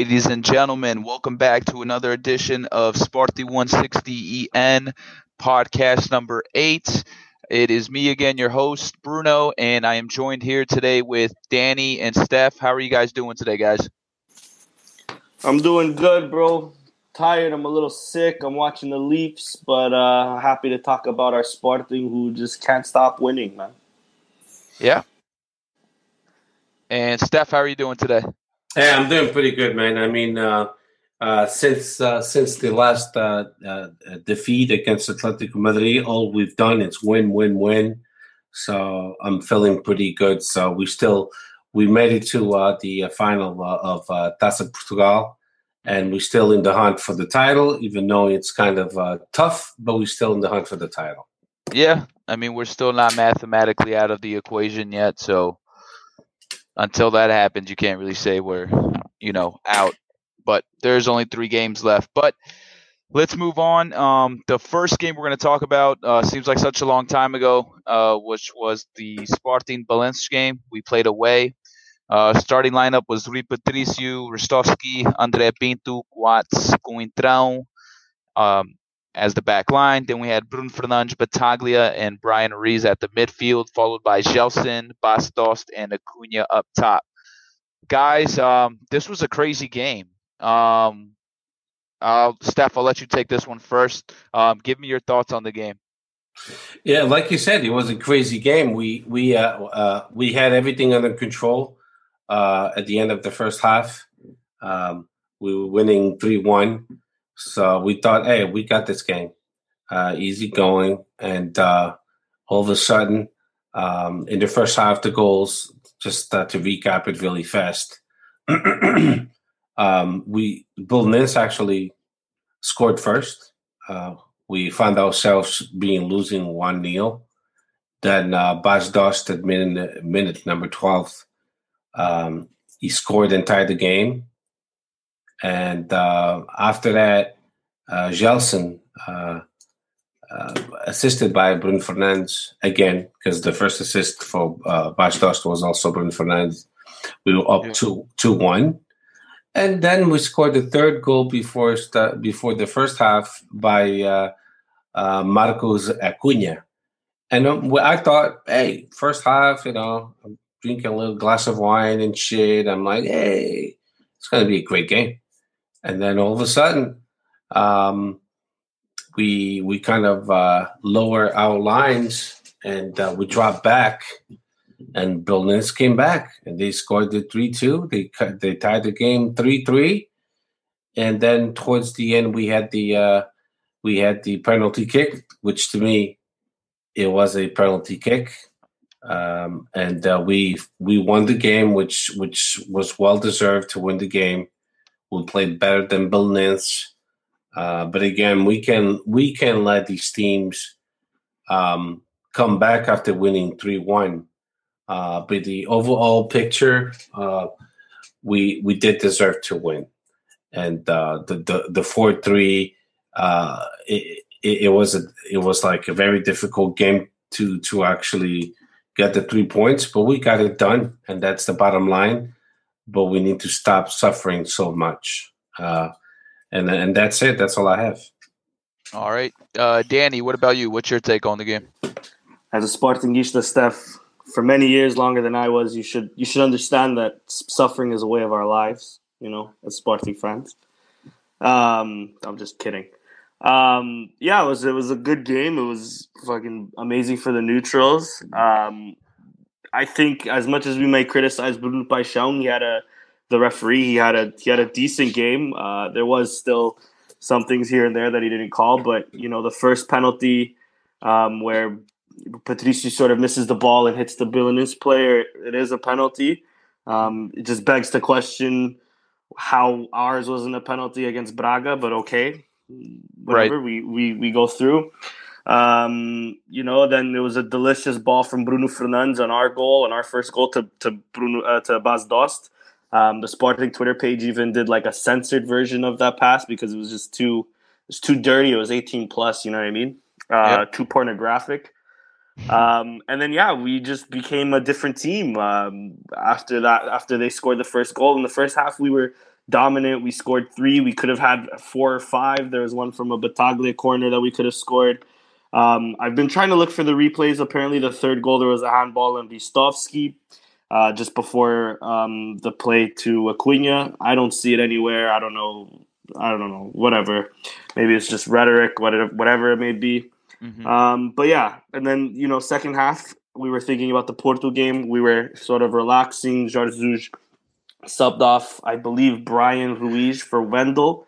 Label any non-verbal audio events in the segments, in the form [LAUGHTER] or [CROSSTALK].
Ladies and gentlemen, welcome back to another edition of Sparty 160 EN podcast number eight. It is me again, your host, Bruno, and I am joined here today with Danny and Steph. How are you guys doing today, guys? I'm doing good, bro. Tired. I'm a little sick. I'm watching the Leafs, but uh, happy to talk about our Sporting who just can't stop winning, man. Yeah. And Steph, how are you doing today? Hey, I'm doing pretty good, man. I mean, uh, uh, since uh, since the last uh, uh, defeat against Atletico Madrid, all we've done is win, win, win. So I'm feeling pretty good. So we still we made it to uh, the final of Taça Portugal, and we're still in the hunt for the title, even though it's kind of tough. But we're still in the hunt for the title. Yeah, I mean, we're still not mathematically out of the equation yet, so until that happens, you can't really say we're, you know, out. But there's only three games left. But let's move on. Um, the first game we're going to talk about uh, seems like such a long time ago, uh, which was the Spartan Belenenses game. We played away. Uh, starting lineup was Rui Patricio, Ristovski, André Pinto, Watts, Coentrão, um, as the back line. Then we had Bruno Fernandes, Battaglia, and Bryan Ruiz at the midfield, followed by Gelson, Bas Dost, and Acuna up top. Guys, um, this was a crazy game. Um, Steph, I'll let you take this one first. Um, give me your thoughts on the game. Yeah, like you said, it was a crazy game. We we uh, uh, we had everything under control uh, at the end of the first half. Um, we were winning three one. So we thought, hey, we got this game, uh, easy going, and uh, all of a sudden, um, in the first half, the goals. Just uh, to recap it really fast, [CLEARS THROAT] um, we Belenenses actually scored first. Uh, we found ourselves being losing one 0 Then uh, Dost at minute, minute number twelve, um, he scored and tied the game. And uh, after that, uh, Gelson, uh, uh, assisted by Bruno Fernandes again, because the first assist for uh, Bas was also Bruno Fernandes. We were up yeah. to two one, and then we scored the third goal before st- before the first half by uh, uh, Marcos Acuna. And um, I thought, hey, first half, you know, I'm drinking a little glass of wine and shit. I'm like, hey, it's going to be a great game. And then all of a sudden, um, we we kind of uh, lower our lines and uh, we drop back. And Belenenses came back and they scored the three two. They cut, they tied the game three three, and then towards the end we had the uh, we had the penalty kick, which to me it was a penalty kick um, and uh, we we won the game, which which was well deserved to win the game. We played better than Belenenses, uh, but again, we can we can let these teams um, come back after winning three one. Uh, but the overall picture, uh, we we did deserve to win, and uh, the the the four three. Uh, it, it, it was a it was like a very difficult game to to actually get the three points, but we got it done, and that's the bottom line. But we need to stop suffering so much, uh, and and that's it. That's all I have. All right, uh, Danny. What about you? What's your take on the game? As a Sportingista, Steph, for many years longer than I was, you should you should understand that suffering is a way of our lives. You know, as Sporting fans. Um, I'm just kidding. Um, yeah, it was it was a good game. It was fucking amazing for the neutrals. Um, I think as much as we may criticize Bruno Paixão, he had a the referee. He had a he had a decent game. Uh, there was still some things here and there that he didn't call, but you know the first penalty um, where Patricio sort of misses the ball and hits the Belenenses player, it is a penalty. Um, it just begs to question how ours wasn't a penalty against Braga, but okay whatever right. we, we we go through. Um, you know, then there was a delicious ball from Bruno Fernandes on our goal, and our first goal to to Bruno uh, to Bas Dost. Um, the Sporting Twitter page even did like a censored version of that pass because it was just too it was too dirty. It was 18 plus, you know what I mean? Uh, yep. Too pornographic. Um, and then yeah, we just became a different team um, after that. After they scored the first goal in the first half, we were dominant. We scored three. We could have had four or five. There was one from a Battaglia corner that we could have scored. Um, I've been trying to look for the replays. Apparently, the third goal there was a handball on Ristovski uh, just before um, the play to Acuna. I don't see it anywhere. I don't know. I don't know. Whatever. Maybe it's just rhetoric. Whatever, whatever it may be. Mm-hmm. Um, but yeah, and then you know, second half we were thinking about the Porto game. We were sort of relaxing. Jorge subbed off, I believe, Bryan Ruiz for Wendell.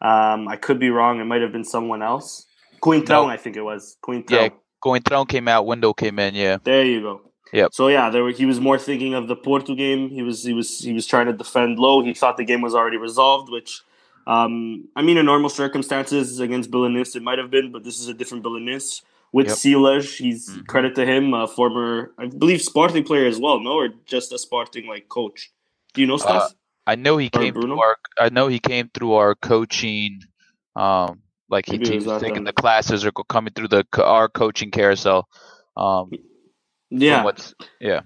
Um, I could be wrong. It might have been someone else. Coentrão, I think it was. Coentrão. Yeah, Coentrão came out. Wendell came in. Yeah. There you go. Yep. So yeah, there were, he was more thinking of the Porto game. He was he was he was trying to defend low. He thought the game was already resolved, which um, I mean, in normal circumstances against Belenenses, it might have been, but this is a different Belenenses. With yep. Silas, he's mm-hmm. credit to him, a former, I believe, Sporting player as well, no, or just a Sporting like coach. Do you know Steph? Uh, I know he came Bruno? through our. I know he came through our coaching. Um, like he, he's taking the classes or coming through the our coaching carousel. Um, yeah. yeah.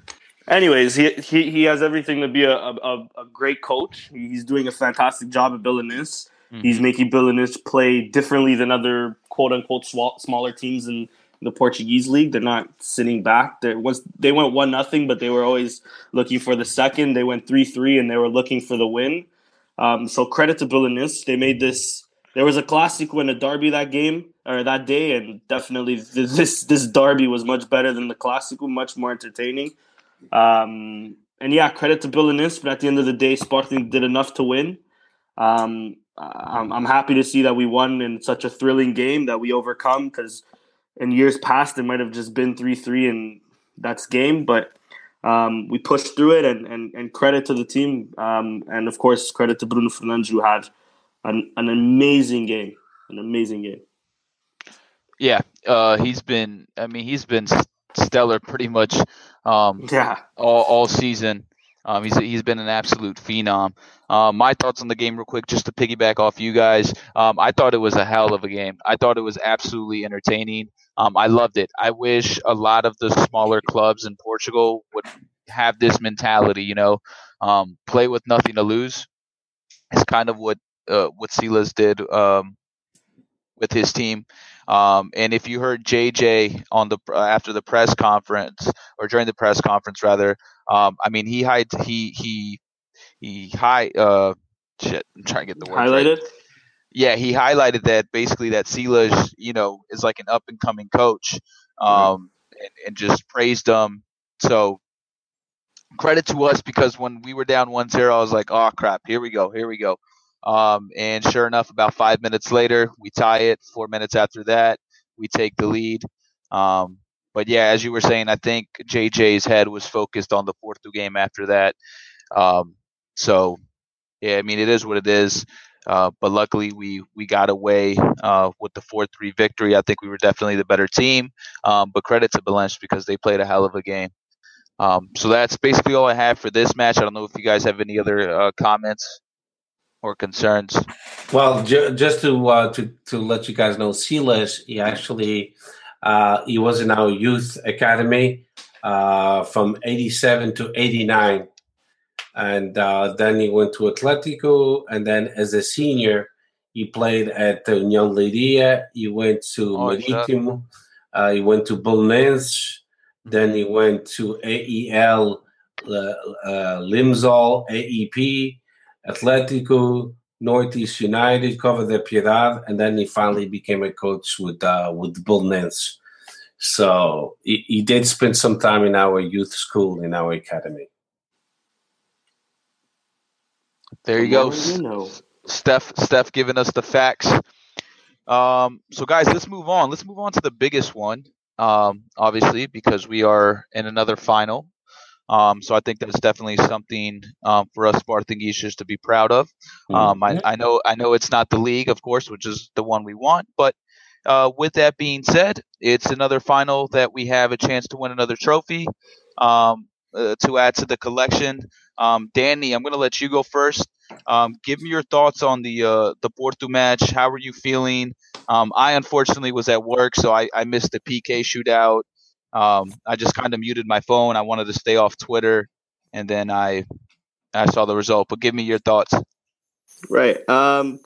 Anyways, he, he he has everything to be a, a, a great coach. He's doing a fantastic job at Belenenses. Mm-hmm. He's making Belenenses play differently than other quote unquote smaller teams in the Portuguese league. They're not sitting back. There was they went one nothing, but they were always looking for the second. They went three three, and they were looking for the win. Um, so credit to Belenenses. They made this. There was a classic win, a derby that game or that day, and definitely this this derby was much better than the classic, much more entertaining. Um, and yeah, credit to Belenenses, but at the end of the day, Sporting did enough to win. Um, I'm, I'm happy to see that we won in such a thrilling game that we overcome because in years past it might have just been 3-3 and that's game but um, we pushed through it and, and, and credit to the team um, and of course credit to Bruno Fernandes who had an, an amazing game an amazing game yeah uh, he's been I mean he's been stellar pretty much um, yeah all, all season um, he's he's been an absolute phenom. Um, my thoughts on the game, real quick, just to piggyback off you guys. Um, I thought it was a hell of a game. I thought it was absolutely entertaining. Um, I loved it. I wish a lot of the smaller clubs in Portugal would have this mentality. You know, um, play with nothing to lose. It's kind of what uh, what Silas did um, with his team. Um, and if you heard JJ on the uh, after the press conference or during the press conference rather, um, I mean he hide he he he high uh shit. I'm trying to get the word highlighted. Right. Yeah, he highlighted that basically that Silas, you know, is like an up and coming coach, um, mm-hmm. and, and just praised him. So credit to us because when we were down 1-0, I was like, oh crap, here we go, here we go. Um, and sure enough, about five minutes later, we tie it. Four minutes after that, we take the lead. Um, but yeah, as you were saying, I think JJ's head was focused on the Porto game after that. Um, so yeah, I mean, it is what it is. Uh, but luckily, we we got away uh, with the four three victory. I think we were definitely the better team. Um, but credit to Belenenses because they played a hell of a game. Um, so that's basically all I have for this match. I don't know if you guys have any other uh, comments or concerns? Well, ju- just to uh, to to let you guys know, Silas he actually uh, he was in our youth academy uh, from '87 to '89, and uh, then he went to Atletico, and then as a senior, he played at União Leiria. He went to oh, Marítimo. Uh, he went to Belenenses. Then he went to AEL uh, uh, Limassol, AEP. Atletico, Northeast United, Cova da Piedade, and then he finally became a coach with uh, with Belenenses. So he, he did spend some time in our youth school, in our academy. There you go, you know. Steph. Steph giving us the facts. Um, so guys, let's move on. Let's move on to the biggest one. Um, obviously, because we are in another final. Um, so I think that's definitely something um, for us Spartanguishers to be proud of. Um, I, mm-hmm. I, know I know it's not the league, of course, which is the one we want, but uh, with that being said, it's another final that we have a chance to win another trophy um, uh, to add to the collection. Um, Danny, I'm going to let you go first. Um, give me your thoughts on the uh, the Porto match. How are you feeling? I unfortunately was at work, so I, I missed the PK shootout. Um, I just kind of muted my phone. I wanted to stay off Twitter, and then I I saw the result. But give me your thoughts. Right. Um,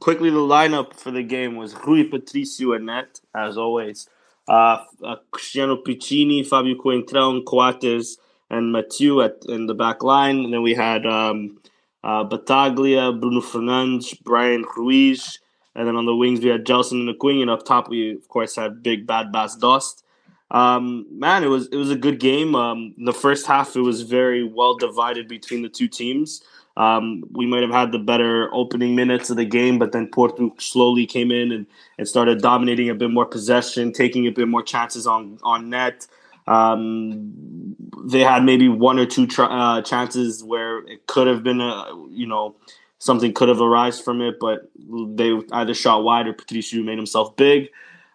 quickly, the lineup for the game was Rui Patricio and net, as always. Uh, uh, Cristiano Piccini, Fabio Coentrão, Coates, and Mathieu at in the back line. And then we had um, uh, Battaglia, Bruno Fernandes, Bryan Ruiz. And then on the wings, we had Gelson and Acuna. And up top, we, of course, had Big Bad Bas Dost. Um, man, it was it was a good game. Um, the first half, it was very well divided between the two teams. Um, we might have had the better opening minutes of the game, but then Porto slowly came in and, and started dominating a bit more possession, taking a bit more chances on on net. Um, they had maybe one or two uh, chances where it could have been a you know something could have arisen from it, but they either shot wide or Patricio made himself big.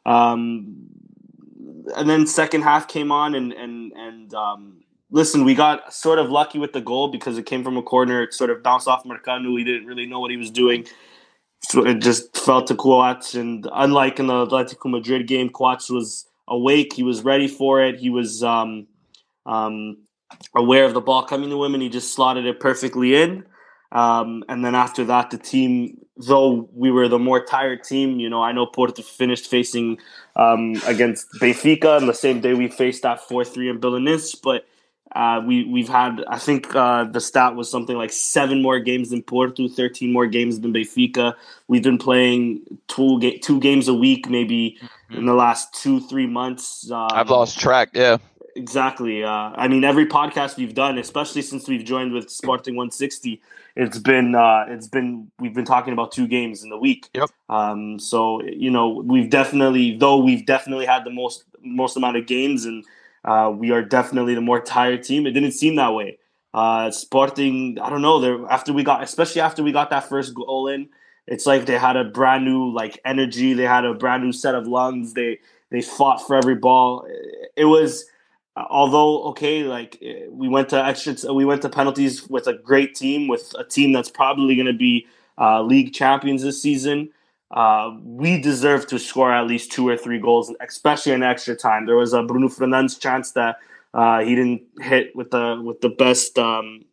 Um, and then second half came on and and and um, listen, we got sort of lucky with the goal because it came from a corner. It sort of bounced off Marcano. He didn't really know what he was doing. So it just fell to Coates. And unlike in the Atletico Madrid game, Coates was awake. He was ready for it. He was um, um, aware of the ball coming to him, and he just slotted it perfectly in. Um, and then after that, the team, though we were the more tired team, you know, I know Porto finished facing um, against Benfica, and the same day we faced that 4 3 in Belenenses, but uh, we we've had I think uh, the stat was something like seven more games than Porto, thirteen more games than Benfica. We've been playing two ga- two games a week, maybe mm-hmm. in the last two three months. Um, I've lost track. Yeah, exactly. Uh, I mean, every podcast we've done, especially since we've joined with Sporting 160, it's been uh, it's been we've been talking about two games in the week. Yep. Um, so you know we've definitely though we've definitely had the most most amount of games and uh, we are definitely the more tired team. It didn't seem that way. Uh, Sporting, I don't know. After we got, especially after we got that first goal in, it's like they had a brand new like energy. They had a brand new set of lungs. They they fought for every ball. It was although okay, like we went to extra, we went to penalties with a great team, with a team that's probably going to be uh, league champions this season uh, we deserve to score at least two or three goals, especially in extra time. There was a Bruno Fernandes chance that uh, he didn't hit with the with the best, um,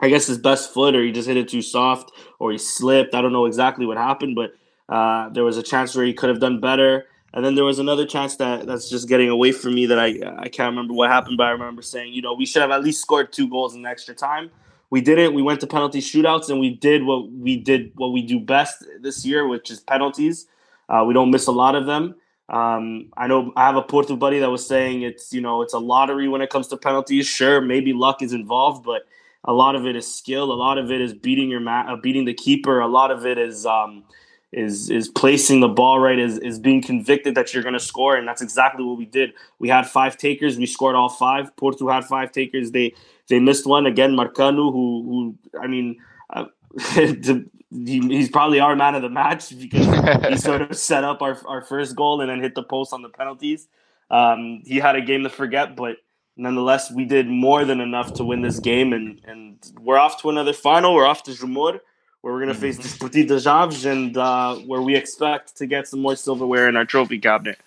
I guess his best foot, or he just hit it too soft, or he slipped. I don't know exactly what happened, but uh, there was a chance where he could have done better. And then there was another chance that that's just getting away from me that I I can't remember what happened, but I remember saying, you know, we should have at least scored two goals in extra time we didn't. We went to penalty shootouts and we did what we did what we do best this year, which is penalties. Uh, we don't miss a lot of them. Um, I know I have a Porto buddy that was saying it's you know it's a lottery when it comes to penalties. Sure, maybe luck is involved, but a lot of it is skill. A lot of it is beating your ma- uh, beating the keeper. A lot of it is um, is is placing the ball right. Is is being convicted that you're going to score, and that's exactly what we did. We had five takers. We scored all five. Porto had five takers. They they missed one again. Marcano, who who I mean, uh, [LAUGHS] he, he's probably our man of the match because he [LAUGHS] sort of set up our our first goal and then hit the post on the penalties. Um, he had a game to forget, but nonetheless, we did more than enough to win this game, and and we're off to another final. We're off to Jamor, where we're going to face mm-hmm. Desportivo das Aves, and uh, where we expect to get some more silverware in our trophy cabinet.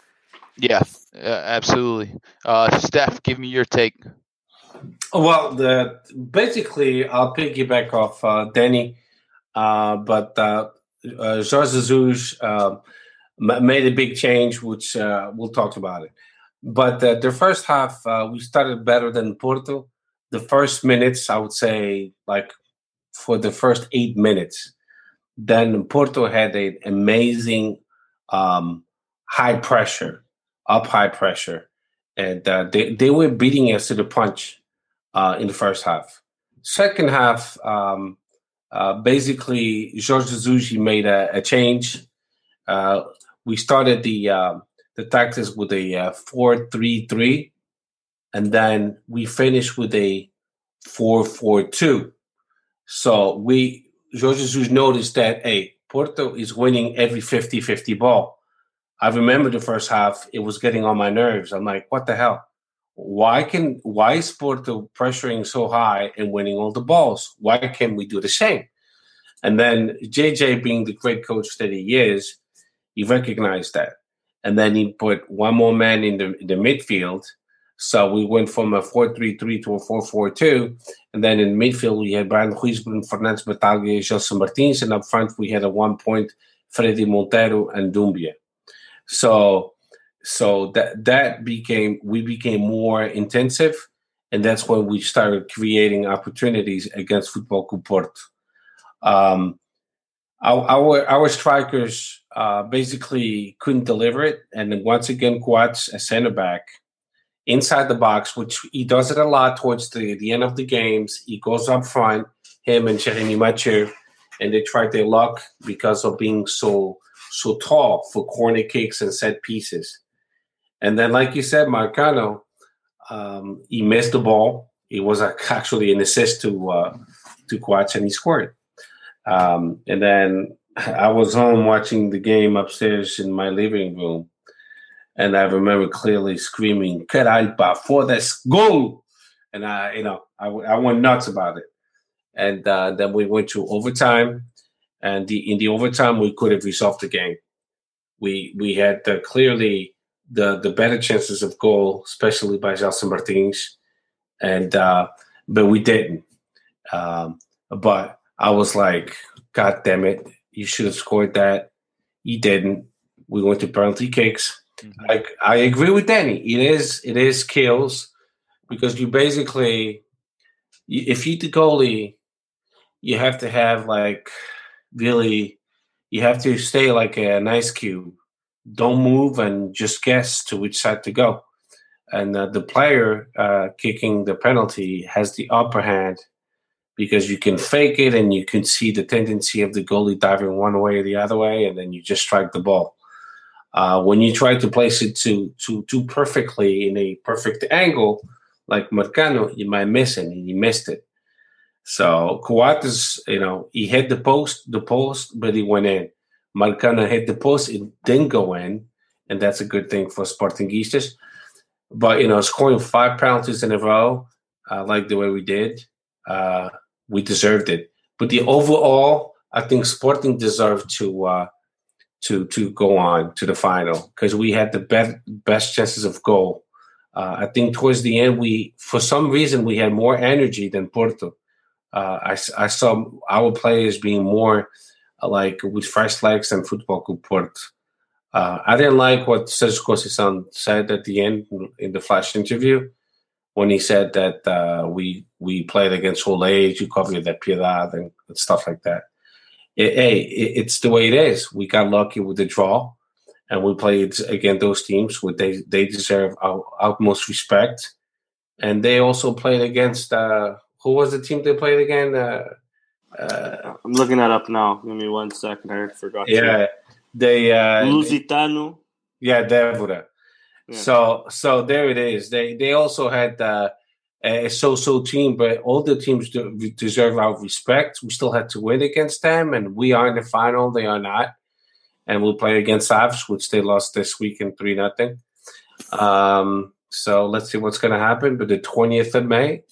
Yeah, absolutely. Uh, Steph, give me your take. Well, the basically, I'll piggyback off uh, Danny, uh, but uh, uh, Jorge Jesus uh, made a big change, which uh, we'll talk about it. But uh, the first half, uh, we started better than Porto. The first minutes, I would say, like for the first eight minutes, then Porto had an amazing um, high pressure, up high pressure, and uh, they they were beating us to the punch uh, in the first half. Second half, um, uh, basically, Jorge Jesus made a, a change. Uh, we started the uh, the tactics with a uh, four three three, and then we finished with a four four two. So we Jorge Jesus noticed that hey, Porto is winning every 50-50 ball. I remember the first half; it was getting on my nerves. I'm like, what the hell? why can why is Porto pressuring so high and winning all the balls? Why can't we do the same? And then JJ, being the great coach that he is, he recognized that, and then he put one more man in the in the midfield, So we went from a 4-3-3 to a 4-4-2. And then in midfield, we had Brian Huisman, Fernandes Battaglia, Gelson Martins. And up front, we had a one point Fredy Montero and Doumbia. So so that that became we became more intensive and that's when we started creating opportunities against Football Club Um, our, our, our strikers uh, basically couldn't deliver it, and then once again, Coates, a center back, inside the box, which he does it a lot towards the, the end of the games. He goes up front, him and Jeremy Mathieu, and they try their luck because of being so so tall for corner kicks and set pieces. And then, like you said, Marcano, um, he missed the ball. It was [LAUGHS] actually an assist to uh, to Coates, and he scored. Um, and then [LAUGHS] I was home watching the game upstairs in my living room, and I remember clearly screaming "Caralho, for this goal!" And I, you know, I, I went nuts about it. And uh, then we went to overtime, and the, in the overtime we could have resolved the game. We we had uh, clearly the the better chances of goal, especially by Gelson Martins, and uh, but we didn't. Um, but I was like, God damn it, you should have scored that. You didn't. We went to penalty kicks. Mm-hmm. I I agree with Danny. It is it is kills because you basically if you the goalie, you have to have like really you have to stay like an ice cube don't move and just guess to which side to go. And uh, the player uh, kicking the penalty has the upper hand because you can fake it and you can see the tendency of the goalie diving one way or the other way, and then you just strike the ball. Uh, when you try to place it too, too, too perfectly in a perfect angle, like Marcano, you might miss it, and you missed it. So Coates, you know, he hit the post, the post, but he went in. Marcano hit the post, it didn't go in, and that's a good thing for Sportingistas. But you know, scoring five penalties in a row, uh, like the way we did, uh, we deserved it. But the overall, I think Sporting deserved to uh, to to go on to the final because we had the best best chances of goal. Uh, I think towards the end, we for some reason we had more energy than Porto. Uh, I, I saw our players being more like with fresh legs and football could put. Uh, I didn't like what Sergio Conceição said at the end in the flash interview when he said that uh, we we played against old age, you Cova da Piedade and stuff like that. It, hey, it, it's the way it is. We got lucky with the draw, and we played against those teams. Where they they deserve our utmost respect, and they also played against uh, who was the team they played again? Uh, uh, I'm looking that up now. Give me one second. I forgot. Yeah, they uh, Lusitano. Yeah, de Évora. Yeah. So so there it is. They they also had uh, a so-so team, but all the teams deserve our respect. We still had to win against them, and we are in the final. They are not, and we'll play against Aves, which they lost this week in three nothing. Um, so let's see what's going to happen. But the twentieth of May,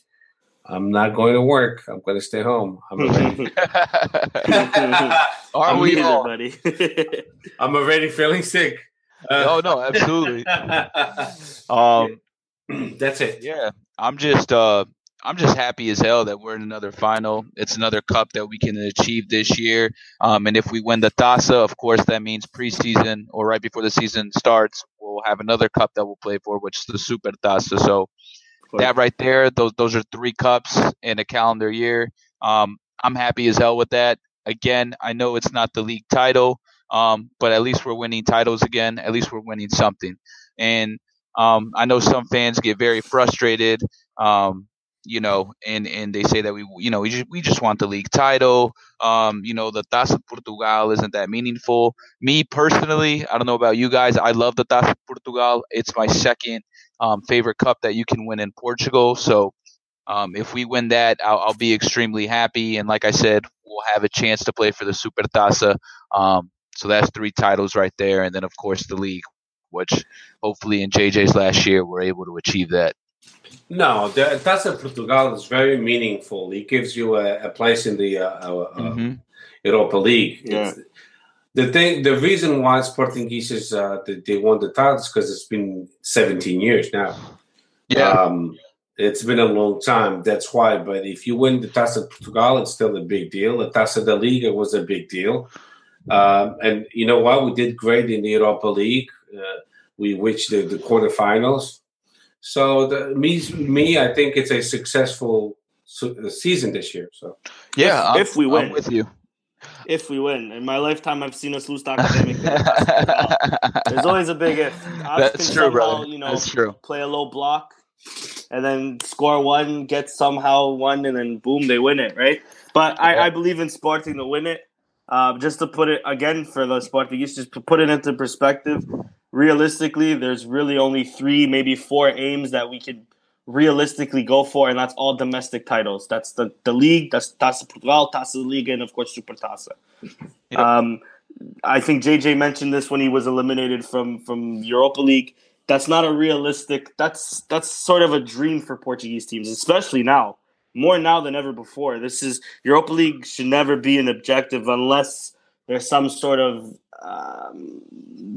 I'm not going to work. I'm going to stay home. I'm [LAUGHS] already. [LAUGHS] Are we all? buddy? [LAUGHS] I'm already feeling sick. Uh, oh no, absolutely. um, [CLEARS THROAT] that's it. Yeah, I'm just uh, I'm just happy as hell that we're in another final. It's another cup that we can achieve this year. Um, and if we win the Taça, of course, that means preseason or right before the season starts, we'll have another cup that we'll play for, which is the Super Taça. So that right there, those those are three cups in a calendar year. Um, I'm happy as hell with that. Again, I know it's not the league title, um, but at least we're winning titles again. At least we're winning something. And um, I know some fans get very frustrated, um, you know, and, and they say that we, you know, we just, we just want the league title. Um, you know, the Taça Portugal isn't that meaningful. Me personally, I don't know about you guys. I love the Taça Portugal. It's my second um, favorite cup that you can win in Portugal. So um, if we win that, I'll, I'll, be extremely happy. And like I said, we'll have a chance to play for the Supertaça. Um, so that's three titles right there. And then, of course, the league, which hopefully in JJ's last year, we're able to achieve that. No, the Taça Portugal is very meaningful. It gives you a, a place in the uh, uh, mm-hmm. Europa League. Yeah. It's, the thing, the reason why Sporting is uh, they won the title is because it's been 17 years now. Yeah. Um, it's been a long time. That's why. But if you win the Taça Portugal, it's still a big deal. The Taça da Liga was a big deal. Um, and you know what? We did great in the Europa League. Uh, we reached the, the quarterfinals. So the, me, me, I think it's a successful su- season this year. So yeah, if- if we I'm win. with you. If we win, in my lifetime, I've seen us lose to Académica. There's always a big if. [LAUGHS] I That's true, somehow, brother. You know, That's true. play a low block, and then score one, get somehow one, and then boom, they win it, right? But Yeah. I, I believe in Sporting to win it. Uh, just to put it again for the Sportingistas, just to put it into perspective, realistically, there's really only three, maybe four aims that we could realistically go for, and that's all domestic titles. That's the, the league, that's Taça Portugal, Taça Liga, and of course Super Taça. Yep. Um, I think JJ mentioned this when he was eliminated from from Europa League. That's not a realistic. That's that's sort of a dream for Portuguese teams, especially now. More now than ever before. This is Europa League should never be an objective unless there's some sort of um,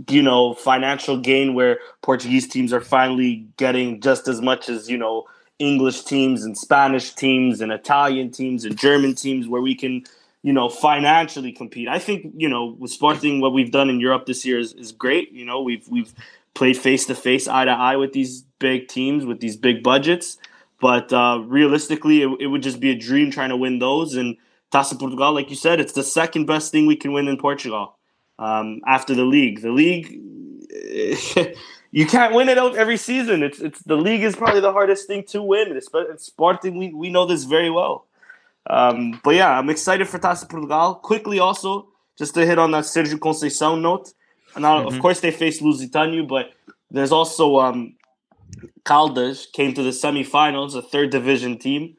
you know financial gain where Portuguese teams are finally getting just as much as you know English teams and Spanish teams and Italian teams and German teams where we can you know, financially compete. I think, you know, with Sporting, what we've done in Europe this year is, is great. You know, we've we've played face to face, eye to eye with these big teams, with these big budgets. But uh, realistically, it, it would just be a dream trying to win those. And Taça Portugal, like you said, it's the second best thing we can win in Portugal um, after the league. The league, [LAUGHS] you can't win it out every season. It's it's the league is probably the hardest thing to win. Sporting, we, we know this very well. Um, but yeah, I'm excited for Taça Portugal. Quickly, also, just to hit on that Sergio Conceição note. Now, of Mhm. course, they face Lusitano, but there's also um, Caldas came to the semifinals, a third division team.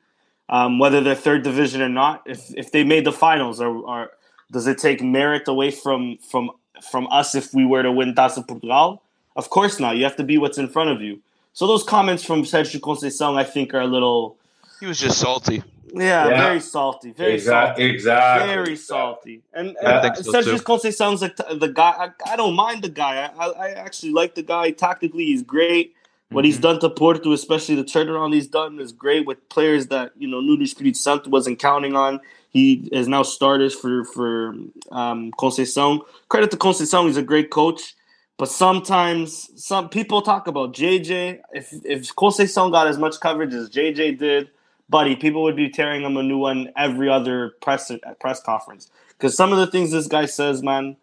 Um, whether they're third division or not, if if they made the finals, or, or does it take merit away from from from us if we were to win Taça Portugal? Of course not. You have to be what's in front of you. So those comments from Sergio Conceição, I think, are a little, He was just salty. yeah, Yeah. very salty, very salty. exactly, exactly, Very salty. And, and I so, Sergio too. Conce sounds like the guy. I, I don't mind the guy. I, I, I actually like the guy. Tactically, he's great. What he's Mhm. done to Porto, especially the turnaround he's done, is great with players that you know Nuno Espírito Santo wasn't counting on. He is now starters for for um, Conceição. Credit to Conceição, he's a great coach. But sometimes some people talk about JJ. If if Conceição got as much coverage as JJ did, buddy, people would be tearing him a new one every other press press conference. Because some of the things this guy says, man,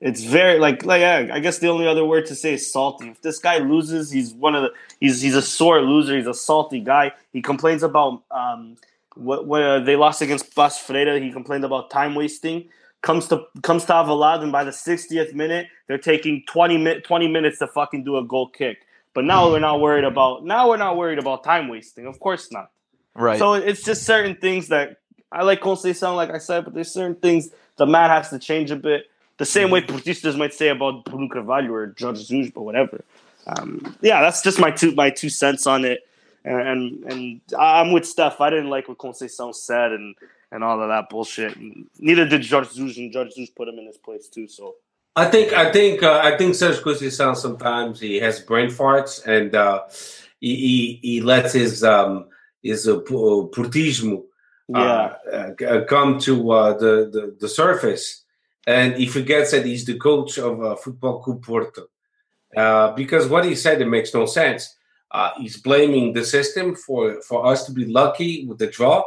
it's very like like yeah, I guess the only other word to say is salty. If this guy loses, he's one of the he's he's a sore loser. He's a salty guy. He complains about um what what uh, they lost against Bas Freire. He complained about time wasting. Comes to comes to Alvalade, and by the 60th minute, they're taking 20 mi- 20 minutes to fucking do a goal kick. But now we're not worried about now we're not worried about time wasting. Of course not. Right. So it's just certain things that I like Conceição, like I said, but there's certain things the man has to change a bit. The same way Portistas might say about Bruno Carvalho or Jorge Jesus, but whatever. Um, yeah, that's just my two my two cents on it. And, and and I'm with Steph. I didn't like what Conceição said and and all of that bullshit. And neither did Jorge Jesus, and Jorge Jesus put him in his place too. So I think I think uh, I think Serge Conceição sometimes he has brain farts and uh, he, he he lets his um his uh, portismo yeah, uh, uh, come to uh, the, the the surface, and he forgets that he's the coach of uh, Football Club Porto. Uh, because what he said it makes no sense. Uh, he's blaming the system for for us to be lucky with the draw.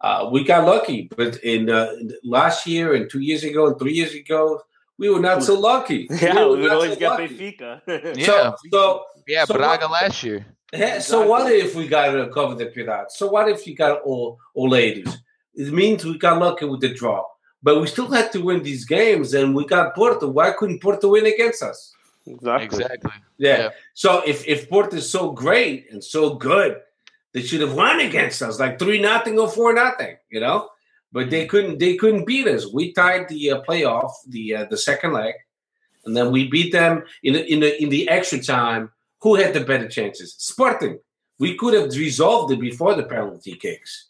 Uh, we got lucky, but in uh, last year and two years ago and three years ago, we were not so lucky. [LAUGHS] yeah, were we would not always so get lucky. Benfica. [LAUGHS] Yeah. So, so yeah, so Braga what- last year. yeah, so what if we got to cover the Pirates? So what if you got all all ladies? It means we got lucky with the draw, but we still had to win these games, and we got Porto. Why couldn't Porto win against us? exactly. Exactly. Yeah. Yeah. So if if Porto is so great and so good, they should have won against us, like three nothing or four nothing, you know. But they couldn't. They couldn't beat us. We tied the uh, playoff, the uh, the second leg, and then we beat them in the, in the in the extra time. Who had the better chances? Sporting. We could have resolved it before the penalty kicks.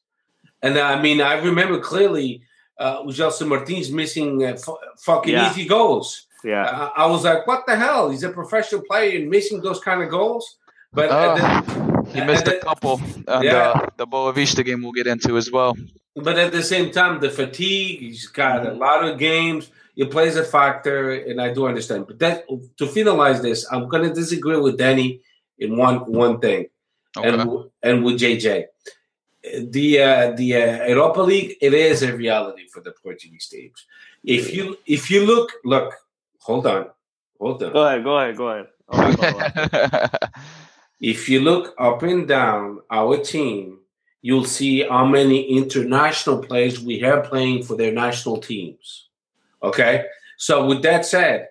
And uh, I mean, I remember clearly uh, Gelson Martins missing uh, f- fucking Yeah. easy goals. Yeah. I, I was like, what the hell? He's a professional player and missing those kind of goals. But uh, Uh, then, he missed And a it- couple. And Yeah. uh, the Boavista game we'll get into as well. But at the same time, the fatigue, he's got Mm-hmm. a lot of games. It plays a factor, and I do understand. But that to finalize this, I'm going to disagree with Danny in one one thing, Okay. and and with JJ. The uh, the uh, Europa League, it is a reality for the Portuguese teams. If you if you look, look, hold on, hold on. Go ahead, go ahead, go ahead. All right, go ahead. [LAUGHS] if you look up and down our team, you'll see how many international players we have playing for their national teams. Okay. So, with that said,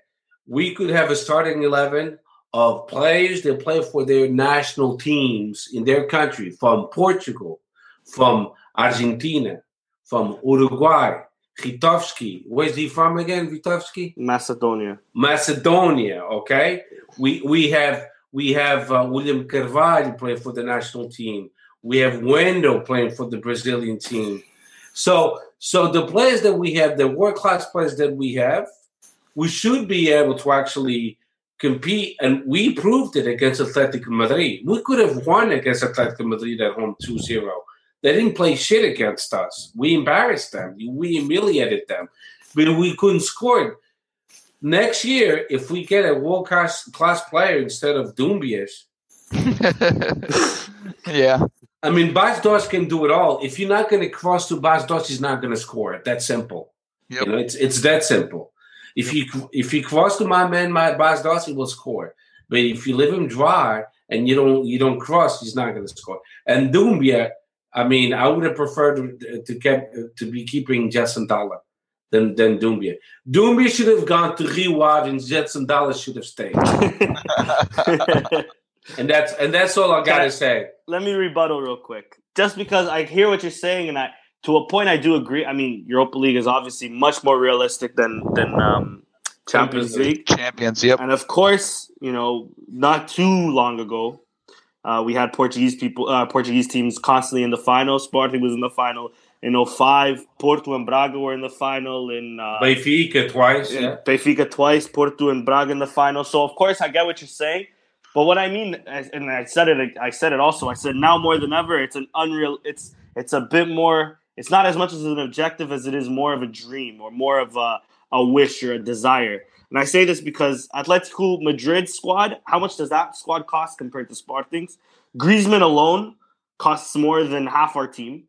we could have a starting 11 of players that play for their national teams in their country from Portugal, from Argentina, from Uruguay. Ristovski, where's he from again? Ristovski? Macedonia. Macedonia. Okay, we we have we have uh, William Carvalho playing for the national team. We have Wendell playing for the Brazilian team. So so the players that we have, the world class players that we have, we should be able to actually compete, and we proved it against Atletico Madrid. We could have won against Atletico Madrid at home 2-0. They didn't play shit against us. We embarrassed them. We humiliated them, but we couldn't score. Next year, if we get a world class class player instead of Doumbias, [LAUGHS] yeah. I mean, Bas can do it all. If you're not going to cross to Bas he's not going to score. That simple. Yep. You know, it's it's that simple. If you if you cross to my man, my Bas he will score. But if you leave him dry and you don't you don't cross, he's not going to score. And Doumbia, I mean, I would have preferred to to, kept, to be keeping Gelson Dala than than Doumbia. Doumbia should have gone to Rio Ave and Gelson Dala should have stayed. [LAUGHS] and that's and that's all I gotta say. Let me rebuttal real quick. Just because I hear what you're saying, and I, to a point, I do agree. I mean, Europa League is obviously much more realistic than than um, Champions Champions League. League. Champions. Yep. And of course, you know, not too long ago, uh, we had Portuguese people, uh, Portuguese teams constantly in the final. Sporting was in the final in 05. Porto and Braga were in the final. In uh, Benfica twice, yeah. Benfica twice, Porto and Braga in the final. So of course, I get what you're saying. But what I mean, and I said it, I said it also. I said now more than ever, it's an unreal. It's it's a bit more. It's not as much as an objective as it is more of a dream or more of a, a wish or a desire. And I say this because Atletico Madrid squad, how much does that squad cost compared to Sporting's? Griezmann alone costs more than half our team.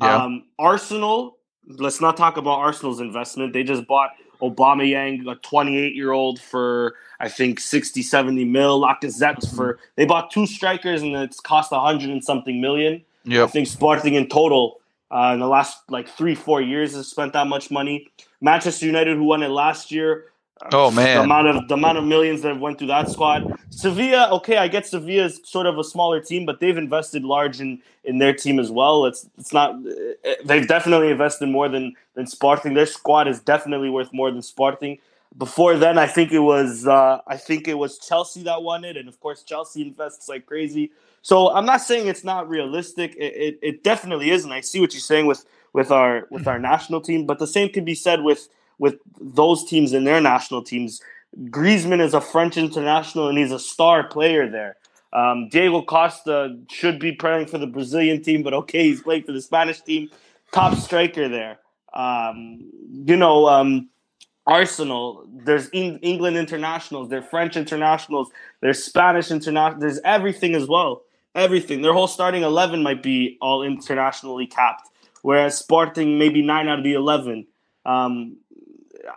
Yeah. Um, Arsenal, let's not talk about Arsenal's investment. They just bought Aubameyang, a 28 year old, for I think 60, 70 mil. Lacazette for they bought two strikers and it's cost 100 and something million. I think Sporting in total uh, in the last like three, four years has spent that much money. Manchester United, who won it last year, Oh, the man. amount of the amount of millions that went through that squad. Sevilla, okay, I get Sevilla is sort of a smaller team, but they've invested large in in their team as well. It's it's not uh, they've definitely invested more than than Sporting. Their squad is definitely worth more than Sporting. Before then, I think it was uh, I think it was Chelsea that won it, and of course Chelsea invests like crazy. So I'm not saying it's not realistic. It, it, it definitely is, and I see what you're saying with with our with our national team. But the same can be said with with those teams and their national teams. Griezmann is a French international, and he's a star player there. Um, Diego Costa should be playing for the Brazilian team, but okay, he's playing for the Spanish team. Top striker there. Um, you know, um, Arsenal. There's Eng- England internationals. There's French internationals. There's Spanish international. There's everything as well. Everything. Their whole starting eleven might be all internationally capped, whereas Sporting maybe nine out of the eleven. Um,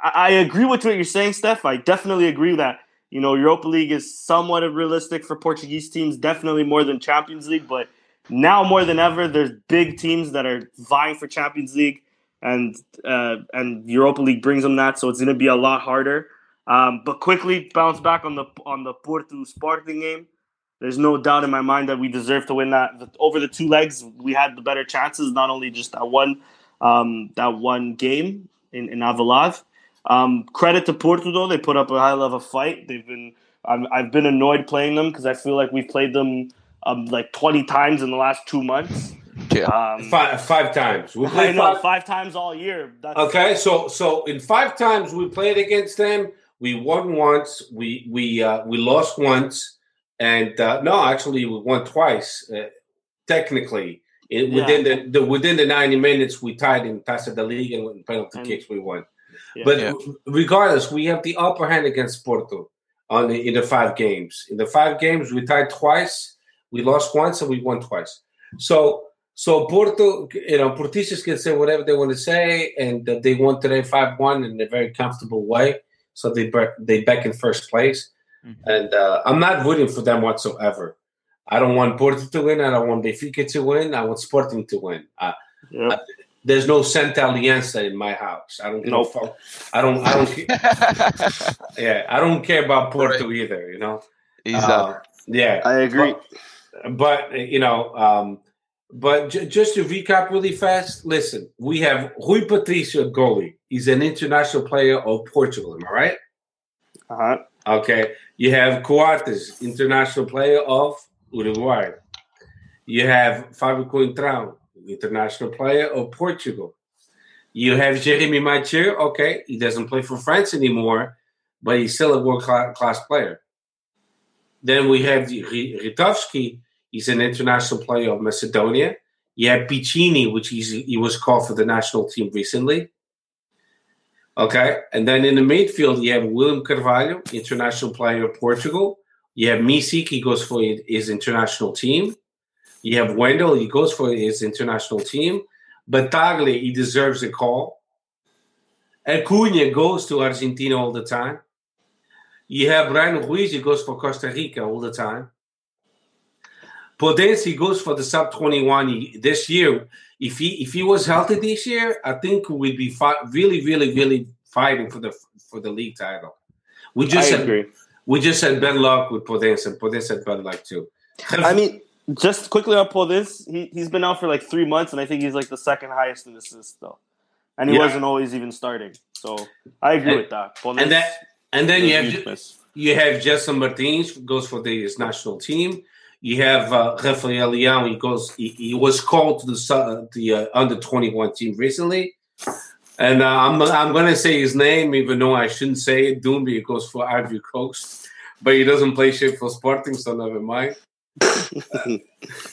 I, agree with what you're saying, Steph. I definitely agree that you know Europa League is somewhat realistic for Portuguese teams, definitely more than Champions League. But now more than ever, there's big teams that are vying for Champions League, and uh, and Europa League brings them that, so it's going to be a lot harder. Um, but quickly bounce back on the on the Porto Sporting game. There's no doubt in my mind that we deserve to win that. Over the two legs, we had the better chances. Not only just that one, um, that one game in in Alvalade. Um, credit to Porto though; they put up a high level fight. They've been I'm, I've been annoyed playing them because I feel like we've played them um, like 20 times in the last two months. Yeah. Um, Five, five times. We I played know five, five times all year. That's, Okay, so so in five times we played against them, we won once, we we uh, we lost once, and uh, no, actually, we won twice. Uh, technically, it, yeah. within the, the, within the ninety minutes, we tied in Taça da Liga, and with penalty and, kicks, we won. Yeah. But yeah. regardless, we have the upper hand against Porto on the, in the five games. In the five games, we tied twice, we lost once, and we won twice. So. So Porto, you know, Portistas can say whatever they want to say, and uh, they won today five one in a very comfortable way. So they they back in first place. Mm-hmm. And uh, I'm not rooting for them whatsoever. I don't want Porto to win. I don't want Benfica to win. I want Sporting to win. Uh, yep. I, there's no Santa Aliança in my house. I don't know. Nope. I don't. I don't. [LAUGHS] yeah, I don't care about Porto right. either. You know. Uh, yeah, I agree. But, but you know, um, but j- just to recap really fast. Listen, we have Rui Patricio goalie. He's an international player of Portugal. Am I right? Uh huh. Okay. You have Coates, international player of Uruguay. You have Fabio Coentrão, international player of Portugal. You have Jeremy Mathieu. Okay, he doesn't play for France anymore, but he's still a world class player. Then we have Ristovski. He's an international player of Macedonia. You have Piccini, which he was called for the national team recently. Okay. And then in the midfield, you have William Carvalho, international player of Portugal. You have Micic, he goes for his international team. You have Wendell, he goes for his international team. Battaglia, he deserves a call. Acuna goes to Argentina all the time. You have Bryan Ruiz, he goes for Costa Rica all the time. Podence, he goes for the sub 21 this year if he if he was healthy this year, I think we'd be fi- really, really, really fighting for the for the league title. We just I had, agree. We just had bad luck with Podence, and Podence had bad luck too. I mean, just quickly on Podence, he he's been out for like three months, and I think he's like the second highest in assists though, and he yeah. wasn't always even starting. So I agree and, with that. And that and then you have you have Gelson Martins goes for the national team. You have uh, Rafael Leão. He goes. He, he, was called to the the uh, under twenty one team recently, and uh, I'm I'm gonna say his name even though I shouldn't say it. Doumbia goes for Ivory Coast, but he doesn't play shit for Sporting, so never mind. [LAUGHS]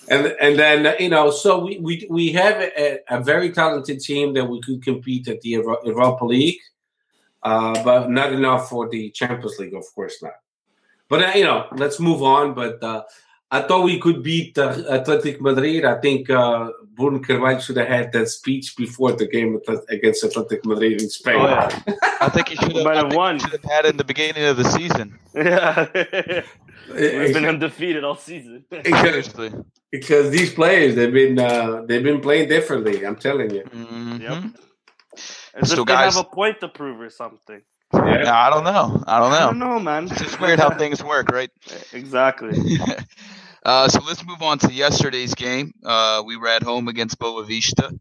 and and then you know, so we we we have a, a, very talented team that we could compete at the Europa League, uh, but not enough for the Champions League, of course not. But uh, you know, let's move on. But uh, I thought we could beat uh, Athletic Madrid. I think uh, Bruno Carvalho should have had that speech before the game against Athletic Madrid in Spain. Oh, yeah. [LAUGHS] I think he should have, Might have won. Should have had it in the beginning of the season. [LAUGHS] Yeah, we've been undefeated all season. [LAUGHS] Seriously, because these players they've been uh, they've been playing differently. I'm telling you. Mm-hmm. Yep. As so if they guys, have a point to prove or something. Yeah. I don't know. I don't know. I don't know, man. It's just weird how things work, right? [LAUGHS] Exactly. [LAUGHS] Uh, so let's move on to yesterday's game. Uh, we were at home against Boavista.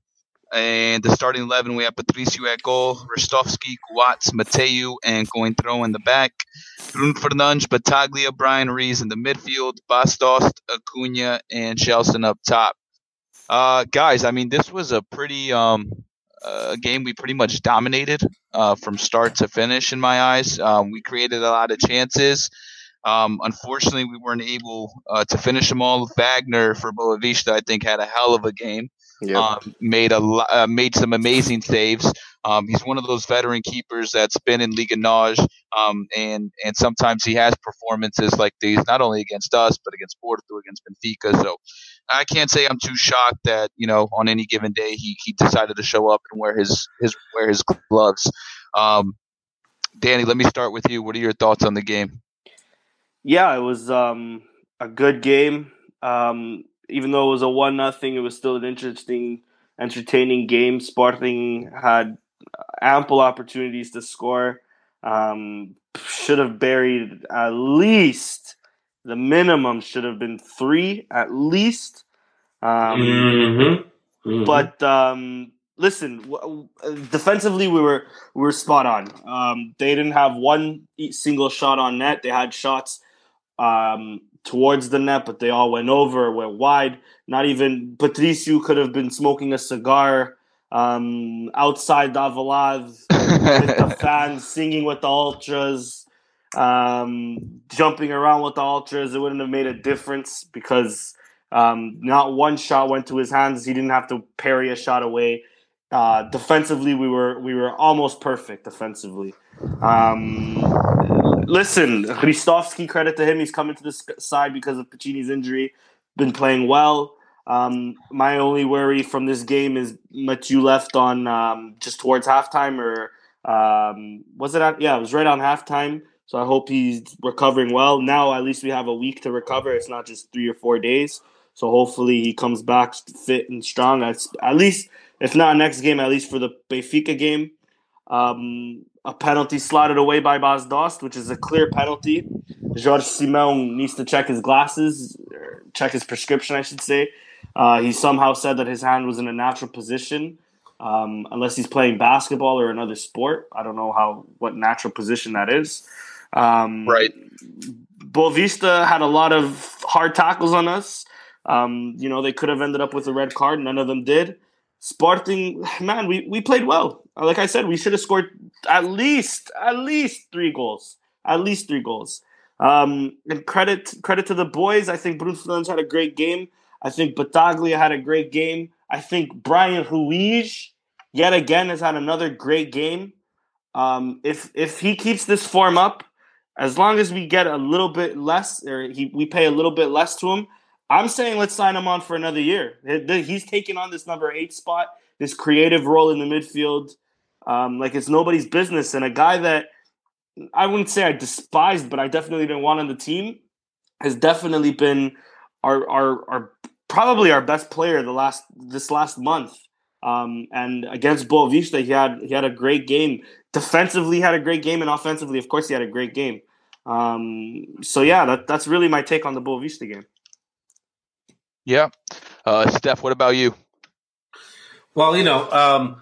And the starting 11, we have Patricio at goal, Ristovski, Coates, Mathieu, and Coentrão in the back. Bruno Fernandes, Battaglia, Bryan Ruiz in the midfield, Bas Dost, Acuna, and Gelson up top. Uh, guys, I mean, this was a pretty um, uh, game we pretty much dominated uh, from start to finish in my eyes. Um, we created a lot of chances. Um, unfortunately, we weren't able uh, to finish them all. Wagner for Boavista, I think, had a hell of a game. Yep. Um, made a uh, made some amazing saves. Um, he's one of those veteran keepers that's been in Liga NOS, um, and and sometimes he has performances like these, not only against us but against Porto, against Benfica. So I can't say I'm too shocked that you know on any given day he, he decided to show up and wear his his wear his gloves. Um, Danny, let me start with you. What are your thoughts on the game? Yeah, it was um, a good game. Um, even though it was a one nothing, it was still an interesting, entertaining game. Sporting had ample opportunities to score. Um, should have buried at least the minimum should have been three at least. Um, mm-hmm. Mm-hmm. But um, listen, defensively we were we were spot on. Um, they didn't have one single shot on net. They had shots um, towards the net, but they all went over, went wide. Not even Patricio could have been smoking a cigar um, outside Davalad [LAUGHS] with the fans, singing with the ultras. um, jumping around with the ultras. It wouldn't have made a difference because um, not one shot went to his hands. He didn't have to parry a shot away. Uh, defensively, we were we were almost perfect defensively. Um, listen, Ristovski, credit to him. He's coming to this side because of Piccini's injury. Been playing well. Um, my only worry from this game is Mathieu left on um, just towards halftime, or um, was it? At, yeah, it was right on halftime. So I hope he's recovering well. Now at least we have a week to recover. It's not just three or four days. So hopefully he comes back fit and strong. At, at least, if not next game, at least for the Benfica game. Um, a penalty slotted away by Bas Dost, which is a clear penalty. Jorge Simão needs to check his glasses, check his prescription, I should say. Uh, he somehow said that his hand was in a natural position, um, unless he's playing basketball or another sport. I don't know how what natural position that is. Um, right. Boavista had a lot of hard tackles on us. Um, you know, they could have ended up with a red card. None of them did. Sporting, man, we, we played well. Like I said, we should have scored at least at least three goals. At least three goals. Um, and credit credit to the boys. I think Bruno Fernandes had a great game. I think Battaglia had a great game. I think Bryan Ruiz yet again has had another great game. Um, if if he keeps this form up, as long as we get a little bit less, or he, we pay a little bit less to him, I'm saying let's sign him on for another year. He's taking on this number eight spot, this creative role in the midfield, um, like it's nobody's business. And a guy that I wouldn't say I despised, but I definitely didn't want on the team, has definitely been our our, our probably our best player the last this last month. Um, and against Boavista, he had he had a great game. Defensively, he had a great game, and offensively, of course, he had a great game. Um, so yeah, that, that's really my take on the Boavista game. Yeah, uh, Steph, what about you? Well, you know, um,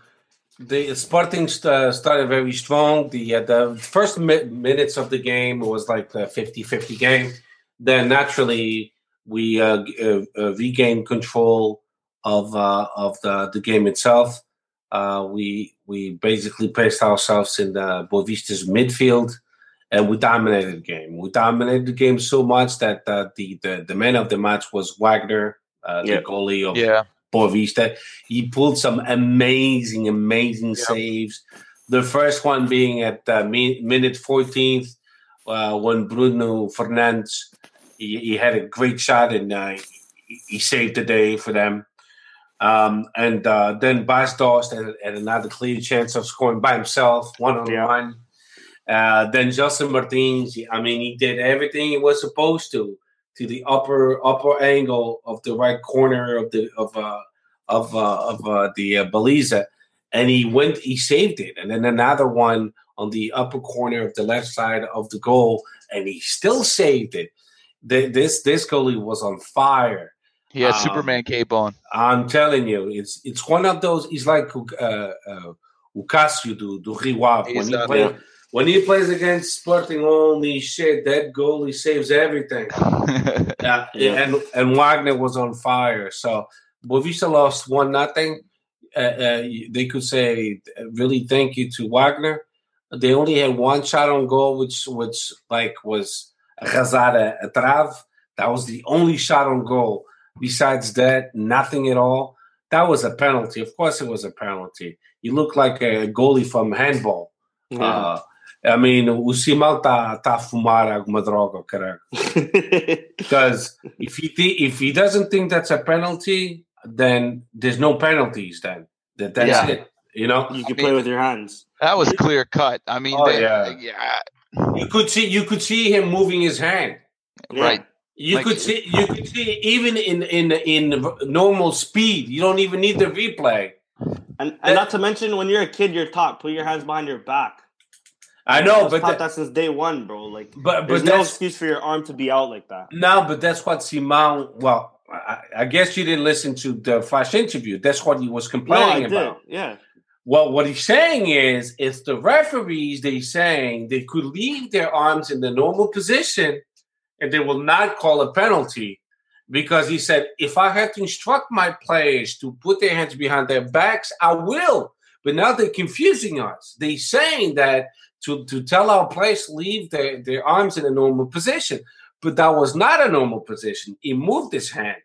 the Sporting st- started very strong. The uh, the first mi- minutes of the game was like a 50-50 game. Then naturally we uh, uh, uh, regained control of uh, of the, the game itself. Uh, we we basically placed ourselves in the Boavista's midfield, and we dominated the game. We dominated the game so much that the the, the man of the match was Wagner, yeah. the goalie of yeah. Boavista. He pulled some amazing, amazing yep. saves. The first one being at uh, minute 14th uh, when Bruno Fernandes he, he, had a great shot and uh, he, he, saved the day for them. Um, and uh, then Bas Dost had, had, another clear chance of scoring by himself, one on one. then Gelson Martins, I mean, he did everything he was supposed to to the upper upper angle of the right corner of the of uh, of uh, of uh, the uh, Baliza, and he went he saved it, and then another one on the upper corner of the left side of the goal, and he still saved it. The, this this goalie was on fire. He had um, Superman cape on. I'm telling you, it's it's one of those. He's like uh, uh, Ucasio do do Rio when he played. When he plays against Sporting, holy shit, that goalie saves everything. [LAUGHS] yeah, and and Wagner was on fire. So Boavista lost one nothing. Uh, uh, they could say really thank you to Wagner. They only had one shot on goal, which which like was Razada Atrav. That was the only shot on goal. Besides that, nothing at all. That was a penalty. Of course, it was a penalty. He looked like a goalie from handball. Yeah. Uh, I mean, o Simão tá, tá a fumar alguma droga, caralho. [LAUGHS] because if he th- if he doesn't think that's a penalty, then there's no penalties. Then that that's yeah. it. You know, you can I play mean, with your hands. That was clear cut. I mean, oh, they, yeah. yeah. You could see you could see him moving his hand. Right. You like, could see you could see even in in in normal speed. You don't even need the replay. And, and not to mention, when you're a kid, you're taught put your hands behind your back. I know, but that, that since day one, bro. Like, but, but there's no excuse for your arm to be out like that. No, but that's what Simão. Well, I, I, guess you didn't listen to the flash interview. That's what he was complaining no, about. Yeah. Well, what he's saying is, it's the referees. They saying they could leave their arms in the normal position, and they will not call a penalty because he said, if I had to instruct my players to put their hands behind their backs, I will. but now they're confusing us. They're saying that to, to tell our players leave their, their arms in a normal position, but that was not a normal position. He moved his hand.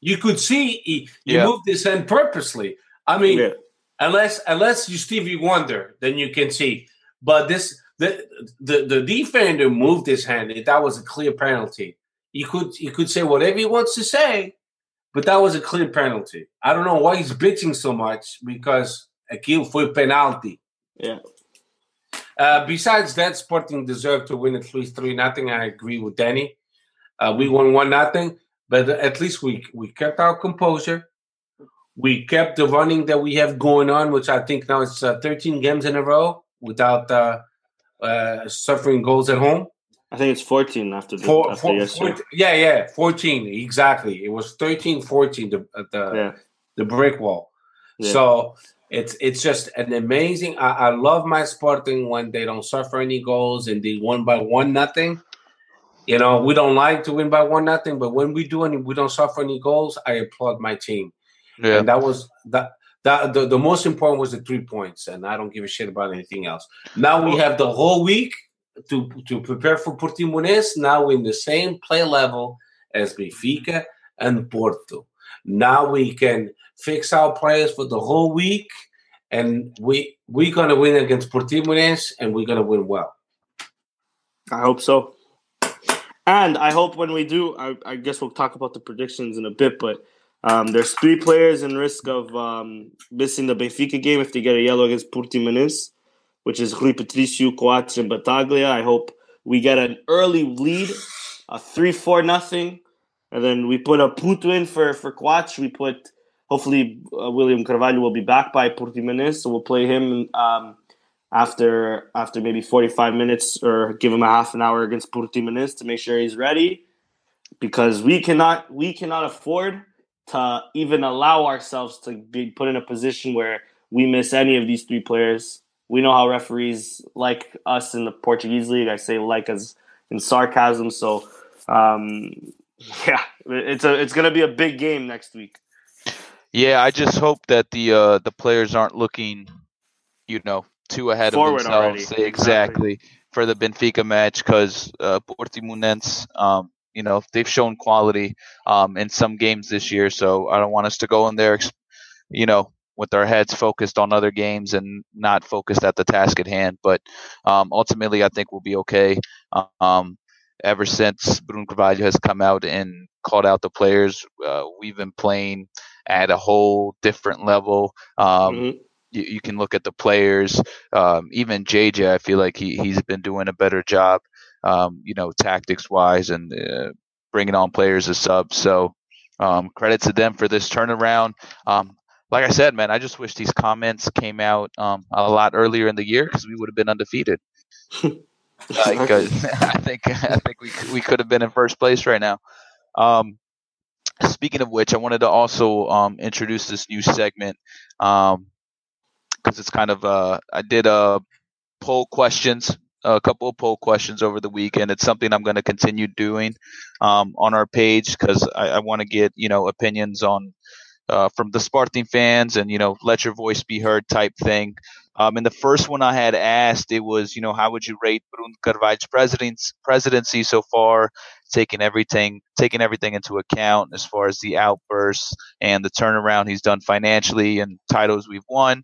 You could see he, he Yeah. moved his hand purposely. I mean, Yeah. unless unless you Stevie Wonder, then you can see. But this the the, the defender moved his hand. That was a clear penalty. You could you could say whatever he wants to say, but that was a clear penalty. I don't know why he's bitching so much because a aquilo foi penalty. Yeah. Uh, besides that, Sporting deserved to win at least three nothing. I agree with Danny. Uh, we won one nothing, but at least we we kept our composure. We kept the running that we have going on, which I think now it's uh, 13 games in a row without uh, uh, suffering goals at home. I think it's 14 after the Four, after four, yesterday. 14 yeah, yeah, 14 exactly. It was 13 14 the uh, the, Yeah. the brick wall. Yeah. So it's it's just an amazing. I, I love my Sporting when they don't suffer any goals and they won by one nothing. You know, we don't like to win by one nothing, but when we do and we don't suffer any goals, I applaud my team. Yeah. And that was that that the, the most important was the three points, and I don't give a shit about anything else. Now we have the whole week to to prepare for Portimonense. Now we're in the same play level as Benfica and Porto. Now we can fix our players for the whole week, and we we're gonna win against Portimonense, and we're gonna win well. I hope so. And I hope when we do, I, I guess we'll talk about the predictions in a bit, but um, there's three players in risk of um, missing the Benfica game if they get a yellow against Portimonense, which is Rui Patricio, Coates, and Battaglia. I hope we get an early lead, a 3-4 nothing, and then we put a Puto in for, for Coates. We put, hopefully, uh, William Carvalho will be back by Portimonense, so we'll play him um, after after maybe 45 minutes or give him a half an hour against Portimonense to make sure he's ready because we cannot we cannot afford to even allow ourselves to be put in a position where we miss any of these three players. We know how referees like us in the Portuguese league. I say like as in sarcasm. So um, [LAUGHS] yeah, it's a it's gonna be a big game next week. Yeah, I just hope that the uh, the players aren't looking, you know, too ahead Forward of themselves. already. Exactly. for the Benfica match because uh, Portimonense, um, you know, they've shown quality um, in some games this year. So I don't want us to go in there, you know, with our heads focused on other games and not focused at the task at hand. But um, ultimately, I think we'll be okay. Um, ever since Bruno Carvalho has come out and called out the players, uh, we've been playing at a whole different level. Um, Mhm. you, you can look at the players. Um, even JJ, I feel like he he's been doing a better job, um, you know, tactics wise and uh, bringing on players as subs. So um, credit to them for this turnaround. Um, like I said, man, I just wish these comments came out um, a lot earlier in the year because we would have been undefeated. [LAUGHS] Like, uh, [LAUGHS] I think [LAUGHS] I think we we could have been in first place right now. Um, speaking of which, I wanted to also um, introduce this new segment because it's kind of uh, I did a poll questions, a couple of poll questions over the weekend. It's something I'm going to continue doing um, on our page because I, I want to get you know opinions on uh, from the Spartan fans and you know let your voice be heard type thing. Um, and the first one I had asked it was you know how would you rate Bruno Carvalho's presidency so far, taking everything taking everything into account as far as the outbursts and the turnaround he's done financially and titles we've won.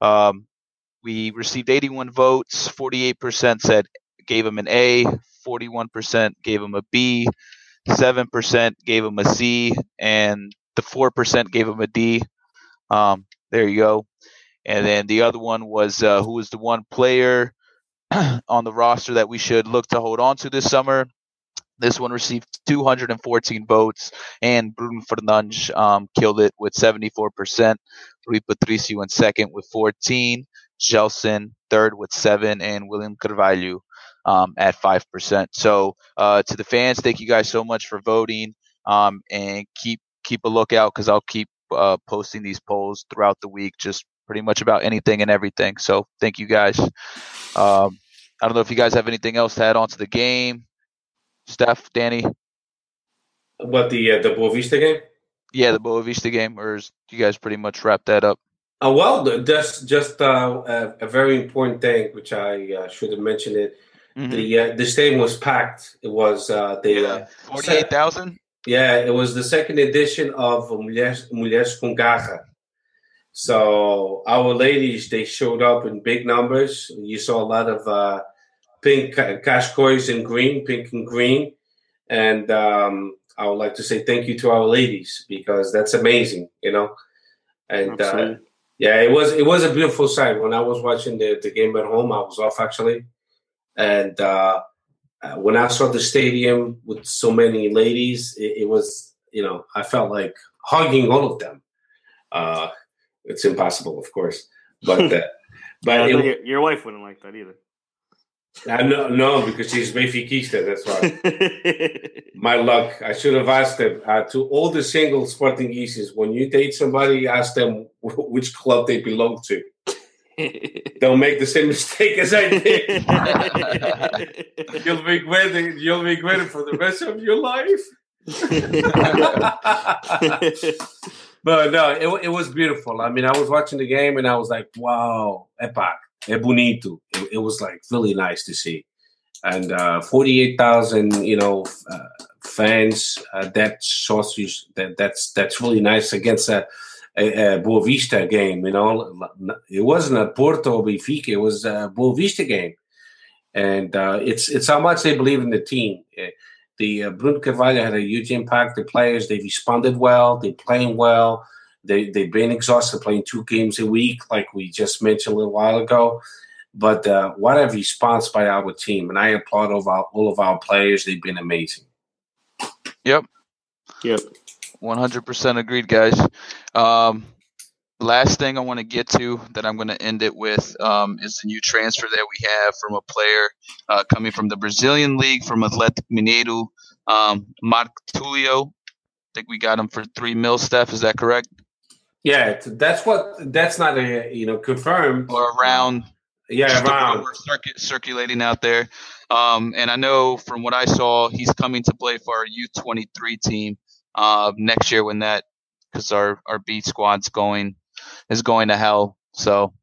Um, we received 81 votes. 48% said gave him an A. 41% gave him a B. 7% gave him a C, and the 4% gave him a D. Um, there you go. And then the other one was uh, who was the one player [CLEARS THROAT] on the roster that we should look to hold on to this summer. This one received 214 votes, and Bruno Fernandes um, killed it with 74%. Rui Patricio in second with 14. Gelson third with seven, and William Carvalho um, at five percent. So uh, to the fans, thank you guys so much for voting, um, and keep keep a lookout because I'll keep uh, posting these polls throughout the week, just pretty much about anything and everything. So thank you guys. Um, I don't know if you guys have anything else to add on to the game. Steph, Danny, What the uh, the Boavista game? yeah, the Boavista game, or is you guys pretty much wrap that up? Uh, well, that's just uh, a, a, very important thing, which I uh, should have mentioned it. Mm-hmm. The uh, the stadium was packed. It was uh, the yeah. forty eight thousand. Yeah, it was the second edition of Mulheres, Mulheres com Garra. So our ladies, they showed up in big numbers. You saw a lot of uh, pink cascos in green, pink and green. And um, I would like to say thank you to our ladies because that's amazing, you know. And uh, yeah, it was it was a beautiful sight. When I was watching the, the game at home, I was off actually, and uh, uh, when I saw the stadium with so many ladies, it, it was you know I felt like hugging all of them. Uh, it's impossible, of course, but uh, [LAUGHS] but yeah, it, your wife wouldn't like that either. I know, no, because she's Benfiquista. That's why. [LAUGHS] My luck. I should have asked them uh, to all the single Sportingistas. When you date somebody, ask them [LAUGHS] which club they belong to. Don't make the same mistake as I did. you'll regret it. You'll regret it for the rest of your life. [LAUGHS] but no, it, it was beautiful. I mean, I was watching the game and I was like, "Wow, epoch." é bonito. It, it, was like really nice to see. And uh, 48,000, you know, uh, fans, uh, that that that's that's really nice against a, a, a Boa Vista game, you know. It wasn't a Porto Benfica, it was a Boa Vista game. And uh, it's it's how much they believe in the team. Eh, the uh, Bruno Carvalho had a huge impact. The players, they responded well, They're playing well they they've been exhausted playing two games a week, like we just mentioned a little while ago. But uh, what a response by our team, and I applaud all of our, all of our players. They've been amazing. Yep. Yep. One hundred percent agreed, guys. Um, last thing I want to get to that I'm going to end it with um, is the new transfer that we have from a player uh, coming from the Brazilian league from Athletic Mineiro, um, Mark Tulio. I think we got him for three mil, Steph. Is that correct? Yeah, that's what. That's not a you know confirmed or around. Yeah, around circuit, circulating out there. Um, and I know from what I saw, he's coming to play for our U twenty three team uh, next year when that because our our B squad's going is going to hell. So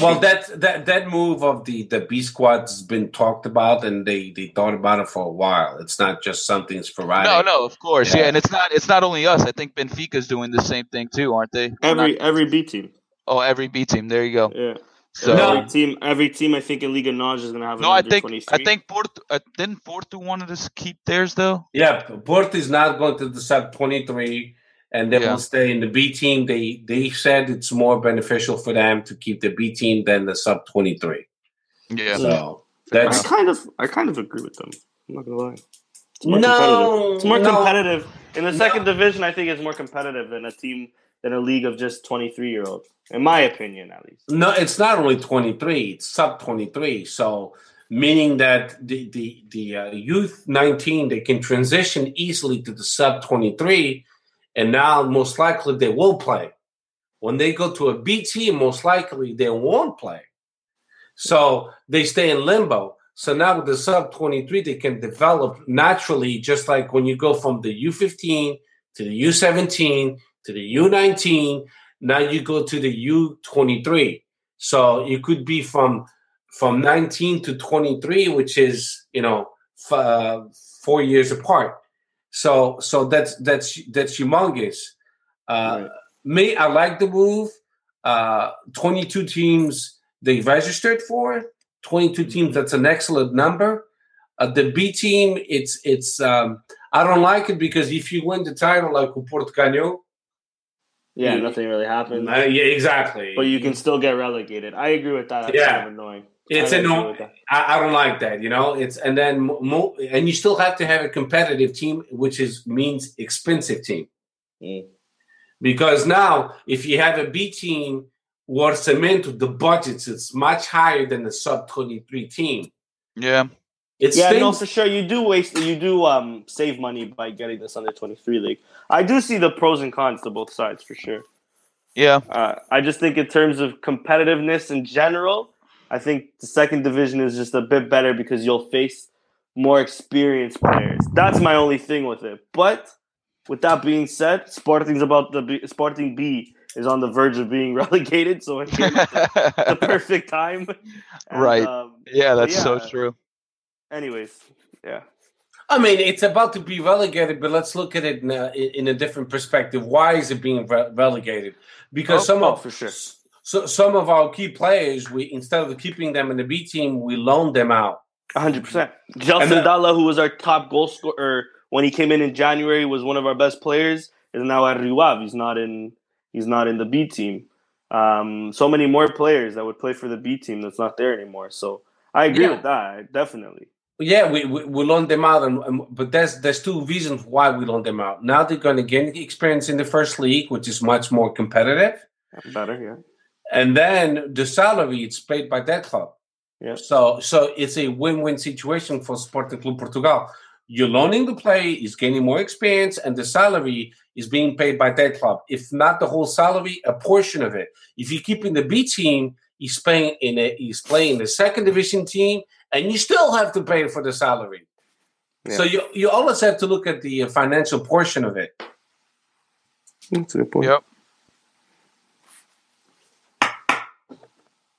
well, that that that move of the the B squad's been talked about, and they they thought about it for a while. It's not just something sporadic. No, no, of course, yeah. yeah. and it's not it's not only us. I think Benfica's doing the same thing too, aren't they? Every not, every B team. Oh, every B team. There you go. Yeah. So every team, every team, I think in Liga NOS is going to have. No, I think 23. I think Porto uh, didn't Porto wanted to keep theirs though. Yeah, Porto is not going to the sub twenty three and they yeah. will stay in the B team. They they said it's more beneficial for them to keep the B team than the sub twenty three. Yeah. So that's I kind of I kind of agree with them. I'm not gonna lie. It's more no, competitive. It's more no. competitive. In the second no. division, I think it's more competitive than a team than a league of just twenty three year olds. In my opinion, at least. No, it's not only twenty three. It's sub twenty three. So meaning that the the the uh, youth 19 they can transition easily to the sub 23 and now most likely they will play. When they go to a B team, most likely they won't play. So they stay in limbo. So now with the sub 23, they can develop naturally, just like when you go from the U15 to the U17 to the U19. Now you go to the U23. So it could be from from 19 to 23, which is you know f- uh, four years apart. So so that's that's that's humongous. Uh, right. Me, I like the move. Uh, 22 teams they registered for. 22 teams. That's an excellent number. Uh, the B team, it's it's. Um, I don't like it because if you win the title like Porto ganhou, yeah, you, nothing really happens. Uh, yeah, exactly. But you can still get relegated. I agree with that. That's yeah. Kind of annoying. It's annoying. I, I, don't like that. You know, it's and then mo- and you still have to have a competitive team, which is means expensive team. Mm. Because now, if you have a B team, orçamento, the budgets it's much higher than the sub twenty three team. Yeah. It's yeah, no, for sure. You do waste. You do um save money by getting this under twenty three league. I do see the pros and cons to both sides for sure. Yeah. Uh, I just think in terms of competitiveness in general, I think the second division is just a bit better because you'll face more experienced players. That's my only thing with it. But with that being said, Sporting's about the B, Sporting B is on the verge of being [LAUGHS] relegated, so it's the [LAUGHS] perfect time. And, right. Um, yeah, that's yeah. so true. Anyways, yeah. I mean, it's about to be relegated, but let's look at it in a, in a different perspective. Why is it being re- relegated? Because oh, some oh, of for sure. So some of our key players, we instead of keeping them in the B team, we loaned them out. hundred percent. Gelson Dala, who was our top goal scorer when he came in in January, was one of our best players. Is now at Rio Ave. He's not in. He's not in the B team. Um, so many more players that would play for the B team that's not there anymore. So I agree yeah. with that. Definitely. Yeah, we, we, we loaned them out, and, and, but there's there's two reasons why we loaned them out. Now they're going to gain experience in the first league, which is much more competitive. Better, yeah. And then the salary it's paid by that club. Yeah. So so it's a win-win situation for Sporting Club Portugal. You're loaning the player, he's gaining more experience, and the salary is being paid by that club. If not the whole salary, a portion of it. If you keep in the B team, he's playing in a he's playing the second division team and you still have to pay for the salary. Yeah. So you you always have to look at the uh, financial portion of it. That's a good point. Yep.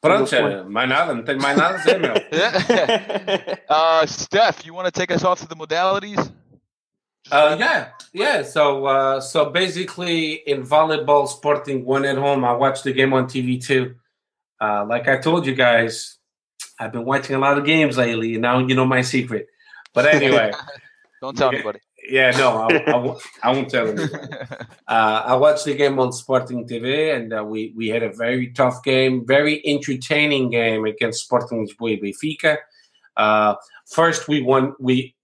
Pronto, mais nada, não tem mais nada a dizer, meu. uh, Steph, you want to take us off to the modalities? Uh, yeah, yeah. So, uh, so basically, in volleyball, Sporting won at home. I watched the game on TV too. Uh, like I told you guys, I've been watching a lot of games lately, and now you know my secret. But anyway, [LAUGHS] don't tell anybody. Yeah, no, I, I, I won't tell you. [LAUGHS] Uh, I watched the game on Sporting TV, and uh, we we had a very tough game, very entertaining game against Sporting Lisboa Benfica. Uh, first, we won. We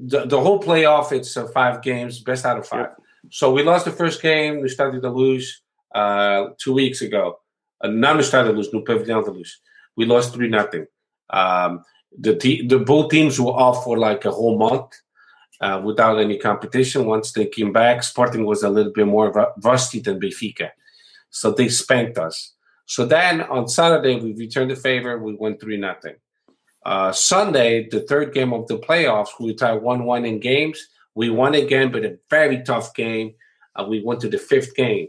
the, the whole playoff. It's uh, five games, best out of five. Yep. So we lost the first game. We started to lose uh, two weeks ago. Uh, not we started to lose. No Pavilhão de Luz we lost three nothing. Um, the te- the both teams were off for like a whole month uh, without any competition. Once they came back, Sporting was a little bit more rusty than Benfica, so they spanked us. So then on Saturday we returned the favor. We won three nothing. Uh, Sunday, the third game of the playoffs, we tied one one in games. We won again, but a very tough game. Uh, we went to the fifth game.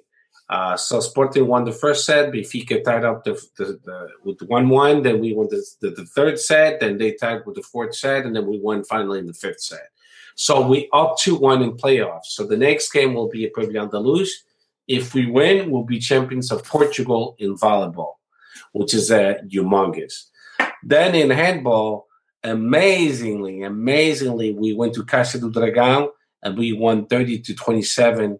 Uh, so Sporting won the first set. Benfica tied up the, the, the with one one. Then we won the, the, the, third set. Then they tied with the fourth set, and then we won finally in the fifth set. So we up to one in playoffs. So the next game will be at Pavilhão de Luz. If we win, we'll be champions of Portugal in volleyball, which is uh, humongous. Then in handball, amazingly, amazingly, we went to Casa do Dragão and we won 30 to 27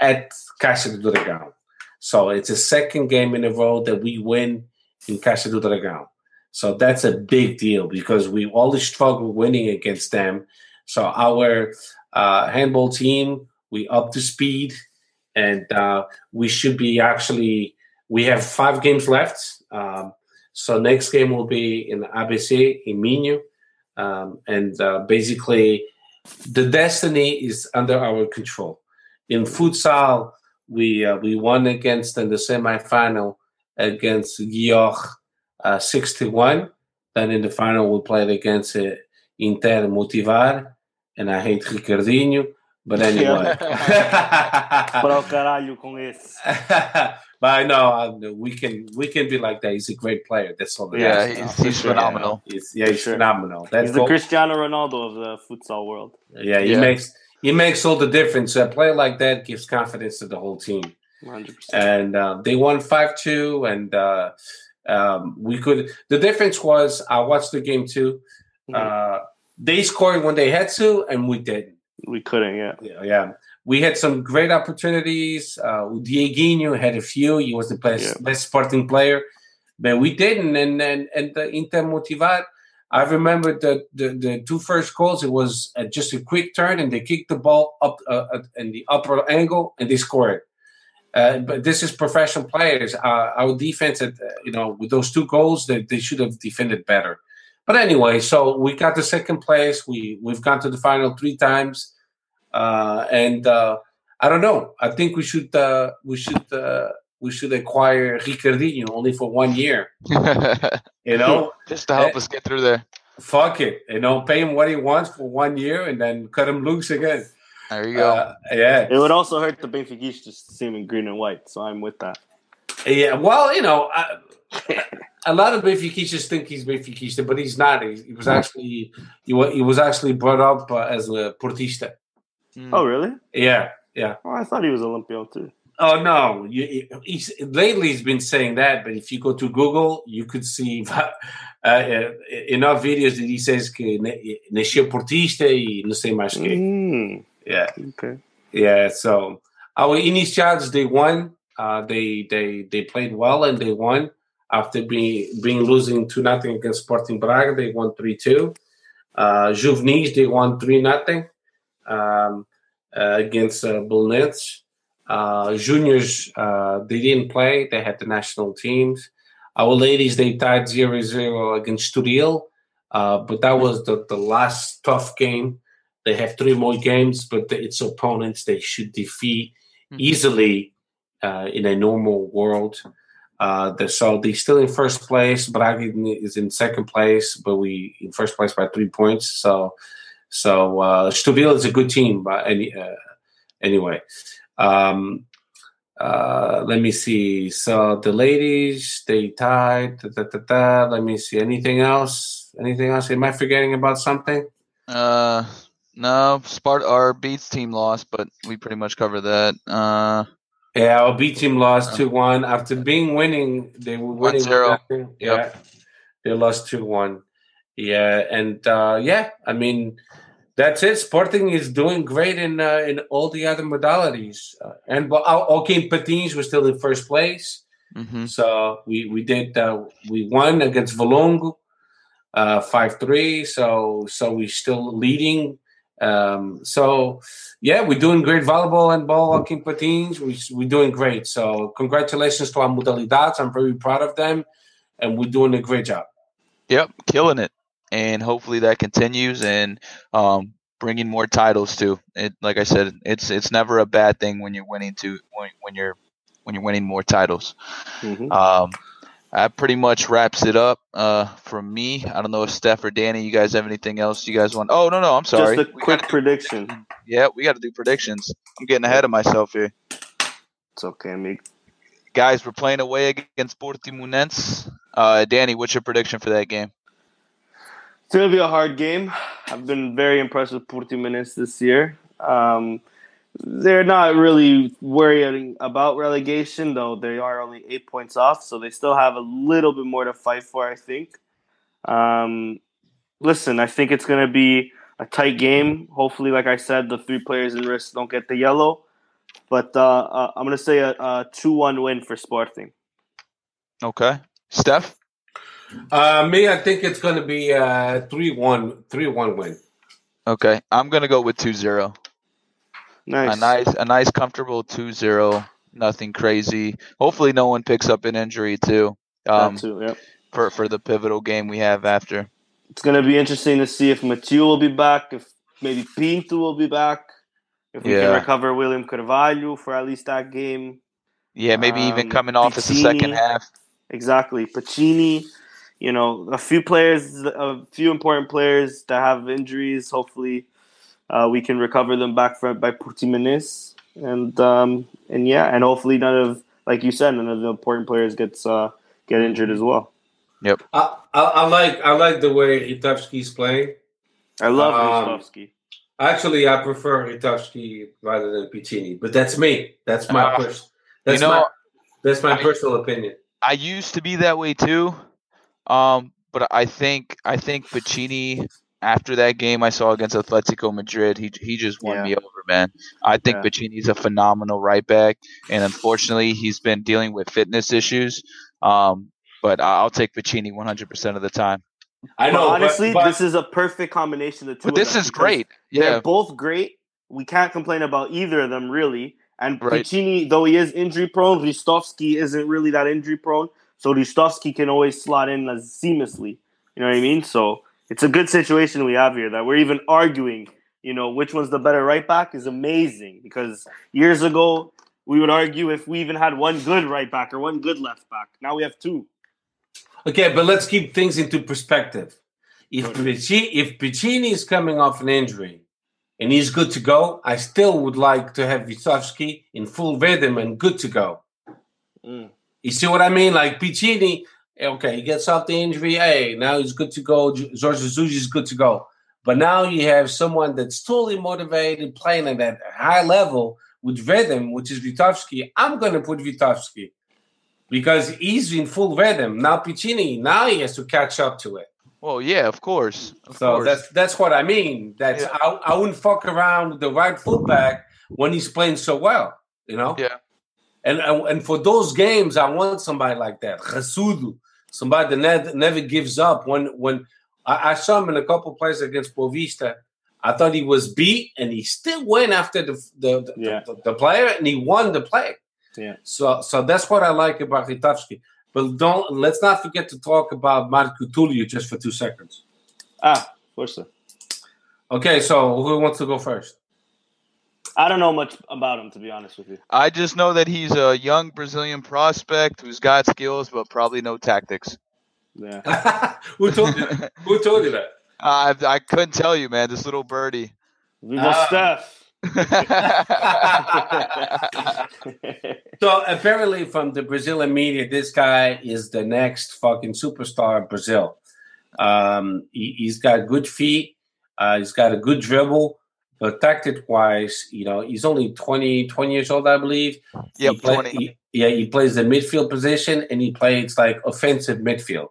at Caixa do Dragão. So it's a second game in a row that we win in Caixa do Dragão. So that's a big deal because we always struggle winning against them. So our uh, handball team, we up to speed, and uh, we should be actually. We have five games left. Um, so next game will be in ABC in Minho, um, and uh, basically the destiny is under our control. In futsal, we uh, we won against in the semifinal against York uh, six to one. Then in the final we played against uh, Inter Movistar, and I hate Ricardinho. But anyway, [LAUGHS] para o [LAUGHS] caralho com esse. [LAUGHS] but I know we can we can be like that. He's a great player. That's all. Yeah, he's, he's phenomenal. He's, yeah, he's sure. phenomenal. That's he's the Cristiano Ronaldo of the futsal world. Yeah, he yeah. makes he makes all the difference. A player like that gives confidence to the whole team. 100%. And uh, they won five two, and uh, um, we could. The difference was I watched the game too. Mm-hmm. Uh, they scored when they had to, and we didn't. We couldn't, yeah. Yeah, yeah. We had some great opportunities. Uh, Dieguinho had a few. He was the best, yeah. best sporting player, but we didn't. And and and the Inter Movistar I remember the, the, the two first goals. It was uh, just a quick turn, and they kicked the ball up uh, in the upper angle, and they scored. Uh, but this is professional players. Uh, our defense, uh, you know, with those two goals, they, they should have defended better. But anyway, so we got the second place. We we've gone to the final three times, uh, and I don't know. I think we should we should we should acquire Ricardinho only for one year. [LAUGHS] you know, just to help and, us get through there. Fuck it, you know, pay him what he wants for one year and then cut him loose again. There you go. Uh, yeah, It would also hurt the Benfica just to see him in green and white. So I'm with that. yeah. Well, you know, I, a lot of Benfiquistas think he's Benfiquista, but he's not. He, he was actually he, he was actually brought up uh, as a Portista. Mm. Oh, really? Yeah, yeah. Oh, I thought he was Olympian too. Oh no! You, he's, lately, he's been saying that, but if you go to Google, you could see [LAUGHS] uh, uh, enough videos that he says que nasceu portista e não sei mais que. Mm, Yeah, okay. yeah. So our initiados they won. Uh, they they they played well and they won after being being losing two nothing against Sporting Braga. They won three two. Uh, Juvenis they won three nothing um, uh, against uh. Uh, juniors, uh, they didn't play. They had the national teams. Our ladies, they tied 0-0 against Turil, uh, but that was the, the last tough game. They have three more games, but the, its opponents they should defeat Mhm. easily uh, in a normal world. Uh, the, so they're still in first place. Braga is in second place, but we in first place by three points. So, so uh, Stuvil is a good team, but any uh, anyway. Um, uh, let me see. So the ladies they tied. Da, da, da. Let me see. Anything else? Anything else? Am I forgetting about something? Uh, no, Spart our Beats team lost, but we pretty much covered that. Uh, Yeah, our B team lost Yeah. two one after being winning. They were winning 1-0. Yeah, Yep. they lost two one. Yeah, and uh, yeah, I mean that's it. Sporting is doing great in uh, in all the other modalities, uh, and well, our okay, Patins was still in first place. mhm. So we we did uh, we won against Valongo uh, five three. So so we're still leading. Um, so yeah, we're doing great volleyball and ball walking patins. We we're doing great. So congratulations to our modalidades. I'm very proud of them, and we're doing a great job. Yep, killing it, and hopefully that continues and um, bringing more titles too. It, like I said, it's it's never a bad thing when you're winning to when, when you're when you're winning more titles. Mhm. Um, that pretty much wraps it up uh, from me. I don't know if Steph or Danny, you guys have anything else you guys want? Oh no, no, I'm sorry. Just a We quick do- prediction. yeah, we got to do predictions. I'm getting ahead of myself here, It's okay, guys. We're playing away against Portimonense. Uh, Danny, what's your prediction for that game? It's going to be a hard game. I've been very impressed with Portimonense this year. Um, they're not really worrying about relegation, though they are only eight points off, so they still have a little bit more to fight for, I think. Um, listen, I think it's going to be a tight game. Hopefully, like I said, the three players in risk don't get the yellow. But uh, uh, I'm going to say a, a 2 1 win for Sporting. Okay, Steph. Uh, me, I think it's going to be a three one three one win. Okay, I'm gonna go with 2-0. Nice. A nice, a nice, comfortable 2-0. Nothing crazy. Hopefully, no one picks up an injury too. Um, too, yep. for for the pivotal game we have after. It's going to be interesting to see if Mathieu will be back, if maybe Pinto will be back, if we Yeah. can recover William Carvalho for at least that game. Yeah, maybe even Um, coming off as the second half. Exactly. Piccini, you know, a few players, a few important players that have injuries. Hopefully, uh, we can recover them back for, by Portimonense. And, um, and yeah, and hopefully none of, like you said, none of the important players gets uh, get injured as well. Yep. I, I, I like I like the way Itavsky's playing. I love Um, Ristovski. Actually, I prefer Itavsky rather than Piccini, but that's me. That's my Uh, pers- that's you know, my that's my I- personal opinion. I used to be that way too, um, but I think I think Piccini after that game I saw against Atletico Madrid, he he just won Yeah. me over, man. I think Yeah. Piccini's a phenomenal right back, and unfortunately he's been dealing with fitness issues. Um, but I- I'll take Piccini 100% of the time. I know, but- honestly, but, this is a perfect combination of the two. But this them is because great. They're Yeah, both great. We can't complain about either of them really. And Right. Piccini, though he is injury prone, Ristovski isn't really that injury prone. So Ristovski can always slot in as seamlessly. You know what I mean? So it's a good situation we have here that we're even arguing, you know, which one's the better right back is amazing because years ago we would argue if we even had one good right back or one good left back. Now we have two. okay, but let's keep things into perspective. If. Piccini, if Piccini is coming off an injury, and he's good to go, I still would like to have Vitovsky in full rhythm and good to go. Mm. You see what I mean? Like Piccini, eh, okay, he gets off the injury. Hey, now he's good to go. Jorge Jesus is good to go. But now you have someone that's totally motivated, playing at that high level with rhythm, which is Vitovsky. I'm going to put Vitovsky because he's in full rhythm. Now Piccini, now he has to catch up to it. Well, yeah, of course. Of So course. that's that's what I mean. That's Yeah. I, I wouldn't fuck around with the right fullback when he's playing so well, you know. Yeah. And and, for those games, I want somebody like that, Jesudo, somebody that never, never gives up. When when I, I saw him in a couple plays against Boavista, I thought he was beat, and he still went after the the, the, Yeah. the, the player, and he won the play. Yeah. So so that's what I like about Ristovski. But don't let's not forget to talk about Marco Tullio just for two seconds. Ah, força. Okay, so who wants to go first? I don't know much about him to be honest with you. I just know that he's a young Brazilian prospect who's got skills, but probably no tactics. Yeah. [LAUGHS] who told you? [LAUGHS] Who told you that? I I couldn't tell you, man. This little birdie. Viva Ah. Steph. [LAUGHS] So apparently, from the Brazilian media, this guy is the next fucking superstar of Brazil. Um, he, he's got good feet. Uh, he's got a good dribble, but tactic wise, you know, he's only 20, 20 years old, I believe. Yep, He play- 20. he- yeah, he plays the midfield position and he plays like offensive midfield.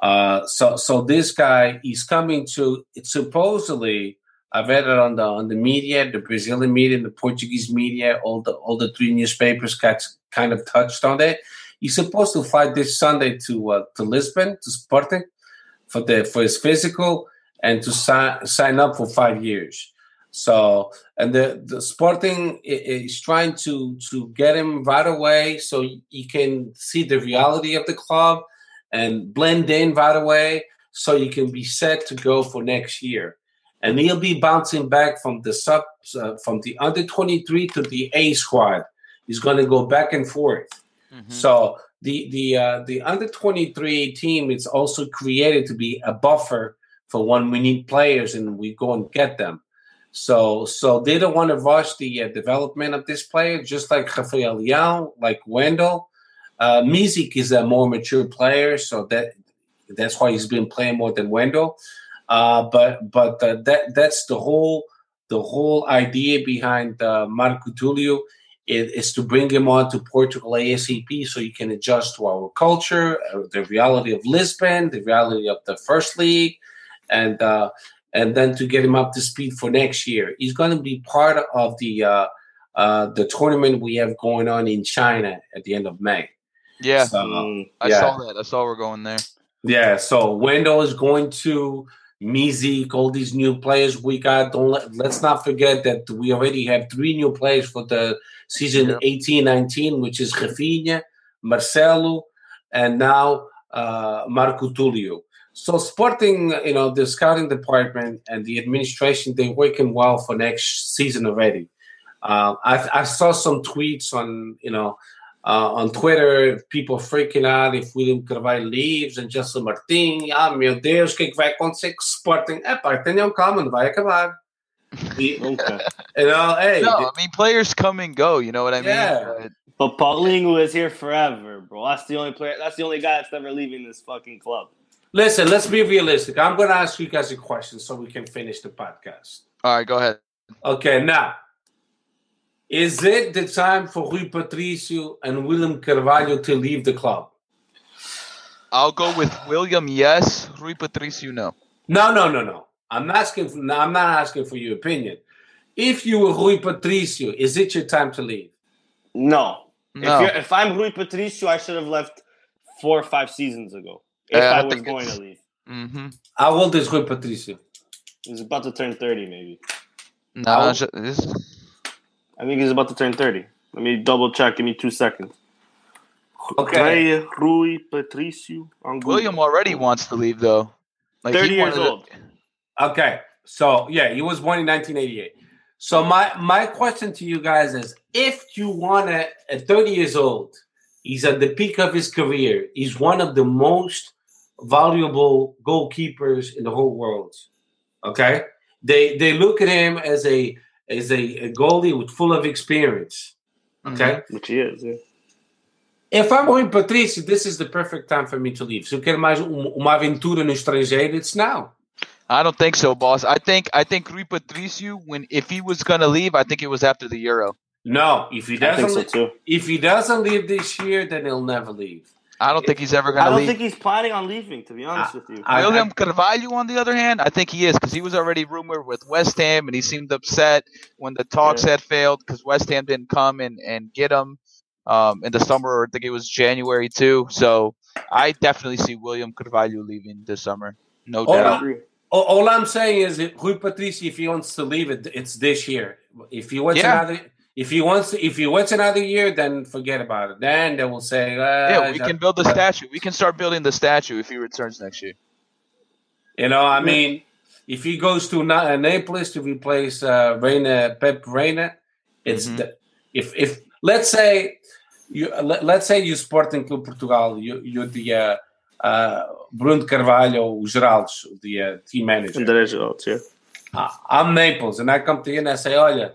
Uh, so, so this guy, he's coming to. It's supposedly, I've read it on the on the media, the Brazilian media, and the Portuguese media. All the all the three newspapers got kind of touched on it. He's supposed to fly this Sunday to uh, to Lisbon to Sporting for the for his physical and to sign sign up for five years. So and the the Sporting is trying to to get him right away so you can see the reality of the club and blend in right away so you can be set to go for next year. And he'll be bouncing back from the sub uh, from the under 23 to the A squad. He's going to go back and forth. Mhm. So the the uh, the under 23 team is also created to be a buffer for when we need players and we go and get them. So so they don't want to rush the uh, development of this player, just like Rafael Leão, like Wendell. Uh, Misic is a more mature player, so that that's why he's been playing more than Wendell. Uh, but but uh, that that's the whole the whole idea behind uh, Marco Tullio is, is to bring him on to Portugal ASAP so you can adjust to our culture, uh, the reality of Lisbon, the reality of the first league, and uh, and then to get him up to speed for next year. He's going to be part of the uh, uh, the tournament we have going on in China at the end of May. Yeah, So, Mm. I yeah. saw that. I saw we're going there. yeah, so Wendell is going to Misic, all these new players we got. Don't let, let's not forget that we already have three new players for the season Yeah. 18 19, which is Rafinha, Marcelo, and now uh, Marco Tullio. So, Sporting, you know, the scouting department and the administration, they're working well for next season already. Uh, I, I saw some tweets on, you know, uh, on Twitter, people freaking out if William Carvalho leaves and Justin Martin. Ah, meu Deus, o que, vai acontecer com o Sporting? É pá, tenham calma, não vai acabar. [LAUGHS] Okay. you know, hey, No, I mean players come and go. You know what I mean? Yeah. But- But Paulinho is here forever, bro. That's the only player. That's the only guy that's never leaving this fucking club. Listen, let's be realistic. I'm going to ask you guys a question so we can finish the podcast. all right, go ahead. Okay, now, is it the time for Rui Patricio and William Carvalho to leave the club? I'll go with William. Yes, Rui Patricio. No. No, no, no, no. I'm asking. For, no, I'm not asking for your opinion. If you were Rui Patricio, is it your time to leave? No. No. If, you're, if I'm Rui Patricio, I should have left four or five seasons ago. If Yeah, I I was going to leave, Mm-hmm. How old is Rui Patricio? he's about to turn thirty, maybe. No, How- it's this- I think he's about to turn thirty. Let me double check. Give me two seconds. Okay. Rui- Rui Patricio. on Google. William already wants to leave though. Like, 30 years wanted to- old. Okay, so yeah, he was born in 1988. So my my question to you guys is: If you want a, at 30 years old, he's at the peak of his career. He's one of the most valuable goalkeepers in the whole world. Okay, they they look at him as a as a, a goalie with full of experience. Okay, Which he is. Yeah. If I'm Rui Patrício, this is the perfect time for me to leave. Se eu quero mais um- uma aventura no estrangeiro, it's now. I don't think so, boss. I think I think Rui Patricio, when if he was gonna leave, I think it was after the Euro. No, if he doesn't, so if he doesn't leave this year, then he'll never leave. I don't think he's ever gonna leave. I don't leave. think he's planning on leaving. To be honest with you, I- William Carvalho, on the other hand, I think he is because he was already rumored with West Ham, and he seemed upset when the talks Yeah. had failed because West Ham didn't come and, and get him um, in the summer, or I think it was January too. So I definitely see William Carvalho leaving this summer, no I doubt. agree. All, all I'm saying is, Rui Patrício, if he wants to leave it, it's this year. If he wants Yeah. another, if he wants, if he wants another year, then forget about it. Then they will say, uh, Yeah, we can build the statue. We can start building the statue if he returns next year. You know, I mean, if he goes to Na- uh, Naples to replace uh, Reina, Pep Reina, it's Mhm. the, if if let's say you let, let's say you Sporting Clube Portugal, you you're the uh, uh, Bruno Carvalho, o Geraldes, the uh, team manager. The results, yeah. I- I'm Naples, and I come to you and I say, "Olha,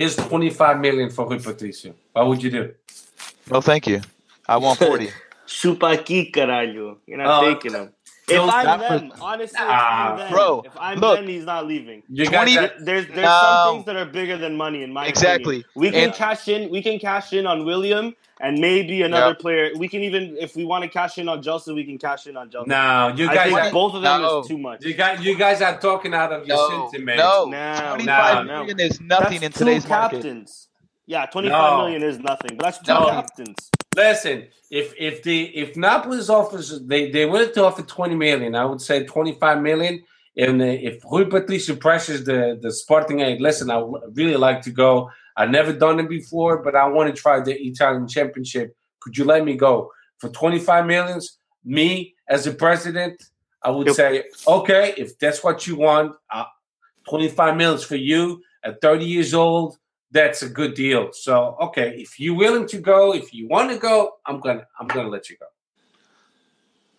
here's 25 million for Rui Patricio." What would you do? No, thank you. I want forty. [LAUGHS] Chupa aqui, caralho. You're not Oh, taking him. If I'm that them, honestly, if Ah, I'm them, bro, if I'm look. them, he's not leaving. You 20 got There- that? There's there's No. some things that are bigger than money in my Exactly. opinion. We can And- cash in. We can cash in on William and maybe another Yep. player. We can even if we want to cash in on Gelson, we can cash in on Gelson. No, you I guys, think are, both of them No. is too much. you guys, you guys are talking out of your No, sentiment. no, No, twenty-five no, million is nothing that's in today's two market. captains. Yeah, twenty-five No. million is nothing, but that's two No. captains. Listen, if if the if Napoli offers they they willing to offer twenty million, I would say twenty five million. And uh, if Rui Patricio pressures the the Sporting, hey, listen, I would really like to go. I've never done it before, but I want to try the Italian Championship. Could you let me go for twenty five millions? Me as a president, I would Yep. say, okay, if that's what you want, uh, twenty five millions for you at thirty years old that's a good deal. So okay, if you're willing to go, if you want to go, I'm gonna I'm gonna let you go.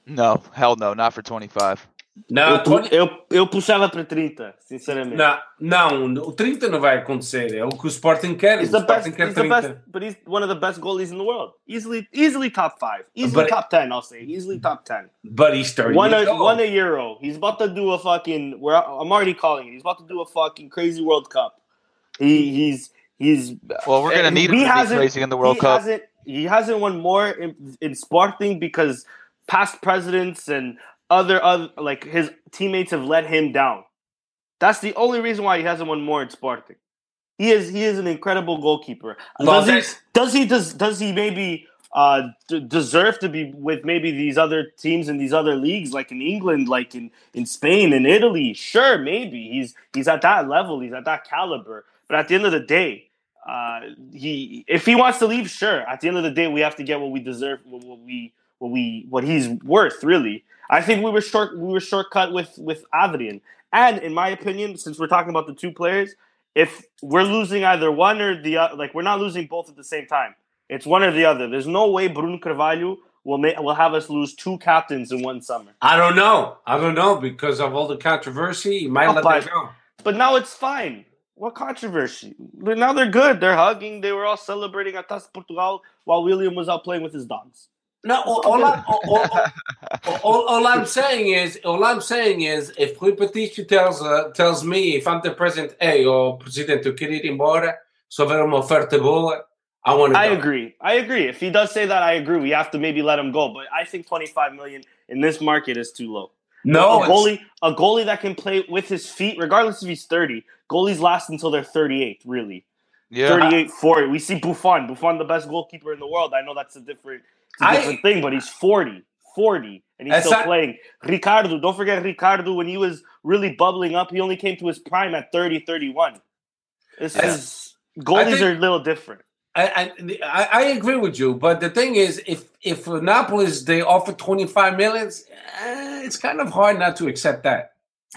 No, hell no, not for twenty-five. Não, eu, pu- eu, eu puxava para 30, sinceramente. não, não, um, o 30 não vai acontecer. É o que o Sporting quer. He's o the best. Quer 30. best, but he's one of the best goalies in the world. Easily, easily top five. Easily But- top ten. I'll say easily top ten. But he's 30 Won years a old. won a Euro. He's about to do a fucking. Where I'm already calling it. He's about to do a fucking crazy World Cup. He he's he's. Well, we're gonna and need him he to be hasn't- crazy in the World he Cup. Hasn't, he hasn't won more in, in Sporting because past presidents and other other like his teammates have let him down. That's the only reason why he hasn't won more in Sporting. He is he is an incredible goalkeeper. Does he does he does does he maybe uh, d- deserve to be with maybe these other teams in these other leagues, like in England, like in, in Spain in Italy? Sure, maybe he's he's at that level, he's at that caliber. But at the end of the day, uh, he if he wants to leave, sure. At the end of the day, we have to get what we deserve, what, what we what we what he's worth. Really, I think we were short we were shortcut with with Adrien. And in my opinion, since we're talking about the two players, if we're losing either one or the other, like we're not losing both at the same time. It's one or the other. There's no way Bruno Carvalho will make, will have us lose two captains in one summer. I don't know. I don't know because of all the controversy. He might Oh, let but- go. But now it's fine. What controversy? But now they're good. They're hugging. They were all celebrating at Taça Portugal while William was out playing with his dogs. No, all, all, I, all, all, I'm saying is, all I'm saying is, if Rui Patricio tells uh, tells me, if I'm the president, hey, or president, eu quero ir embora, se houver uma oferta boa, I want to I go. agree. I agree. If he does say that, I agree. We have to maybe let him go. But I think 25 million in this market is too low. No, a goalie, a goalie that can play with his feet, regardless if he's 30. Goalies last until they're 38, really. Yeah, 38, 40. We see Buffon. Buffon, the best goalkeeper in the world. I know that's a different, it's a I- different thing, but he's 40. 40. And he's still not- playing. Ricardo, don't forget Ricardo, when he was really bubbling up, he only came to his prime at 30, 31. This is goalies think- are a little different. I, I I agree with you, but the thing is, if if Napolis they offer twenty five millions, eh, it's kind of hard not to accept that.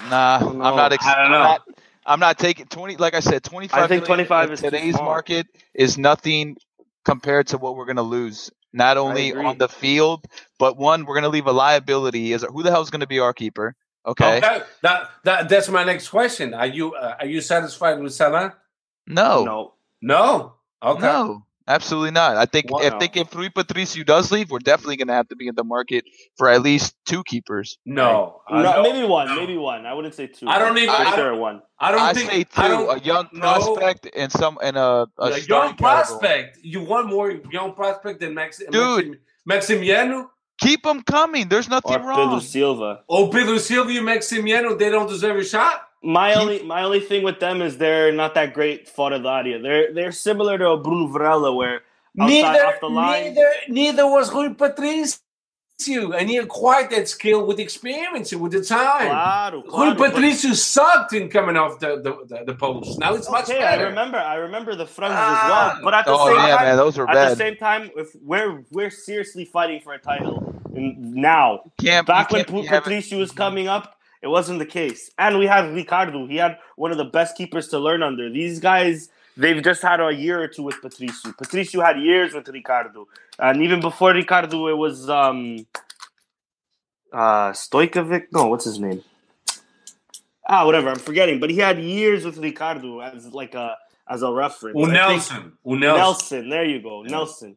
nah, I'm not. Ex- I don't I'm know. not, I'm not taking twenty. Like I said, twenty-five. I think 25 in is today's small. market is nothing compared to what we're gonna lose. Not only on the field, but one, we're gonna leave a liability. Is who the hell's gonna be our keeper? Okay. Okay, that, that that's my next question. Are you uh, are you satisfied with Salin? No. No. No. Okay. No. Absolutely not. I think I think if Rui Patricio does leave, we're definitely going to have to be in the market for at least two keepers. No. I uh, no, don't- maybe one. no. Maybe one. I wouldn't say two. I don't even- For I sure don't- one. I don't I think say I two, don't- a young no. prospect and some and a, a A young starting caliber. prospect. You want more young prospect than Max, Dude. Maxim, Maximiano? Keep them coming. There's nothing Or wrong. Pedro Silva. Oh, Pedro Silva and Maximiano, they don't deserve a shot? My Keep- only my only thing with them is they're not that great for da área. They're they're similar to a Bruno Varela where outside Neither, off the line. neither, neither was Rui Patricio. You and he acquired that skill with experience and with the time. Claro, Rui claro, but- Patricio sucked in coming off the, the, the, the post. Now it's much better. I remember. I remember the fronts Ah. as well. But at the Oh same yeah, time, man, those are at the same time, if we're we're seriously fighting for a title and now, Can't back when can't be Pu- having- Patricio was coming up, it wasn't the case. And we had Ricardo. He had one of the best keepers to learn under. These guys, they've just had a year or two with Patricio. Patricio had years with Ricardo, and even before Ricardo, it was um, uh, Stojkovic. No, what's his name? Ah, whatever. I'm forgetting. But he had years with Ricardo as like a as a reference. O Nelson. O Nelson. Nelson. There you go, Nelson.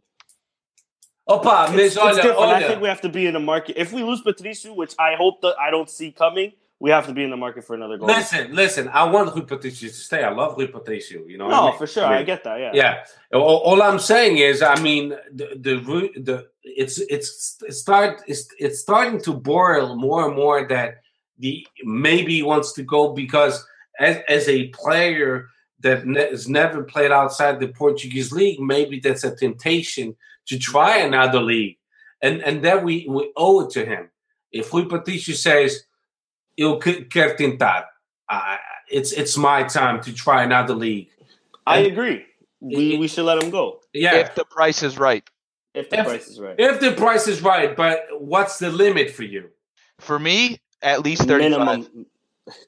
Opa, It's, it's olha, different. I think we have to be in the market. If we lose Patricio, which I hope that I don't see coming, we have to be in the market for another goal. Listen, listen. I want Rui Patricio to stay. I love Rui Patricio. You know. what I No, mean? for sure. I I get that. Yeah. Yeah. All, all I'm saying is, I mean, the the the it's it's it's start it's it's starting to boil more and more that the maybe he wants to go because as as a player that ne- has never played outside the Portuguese league, maybe that's a temptation to try another league, and and that we we owe it to him. If Rui Patricio says, "Eu que- quero tentar," I, it's it's my time to try another league. I And- agree. We we should let him go Yeah. If the price is right. if the If- price is right. If the price is right, but what's the limit for you? For me, at least 35. Minimum.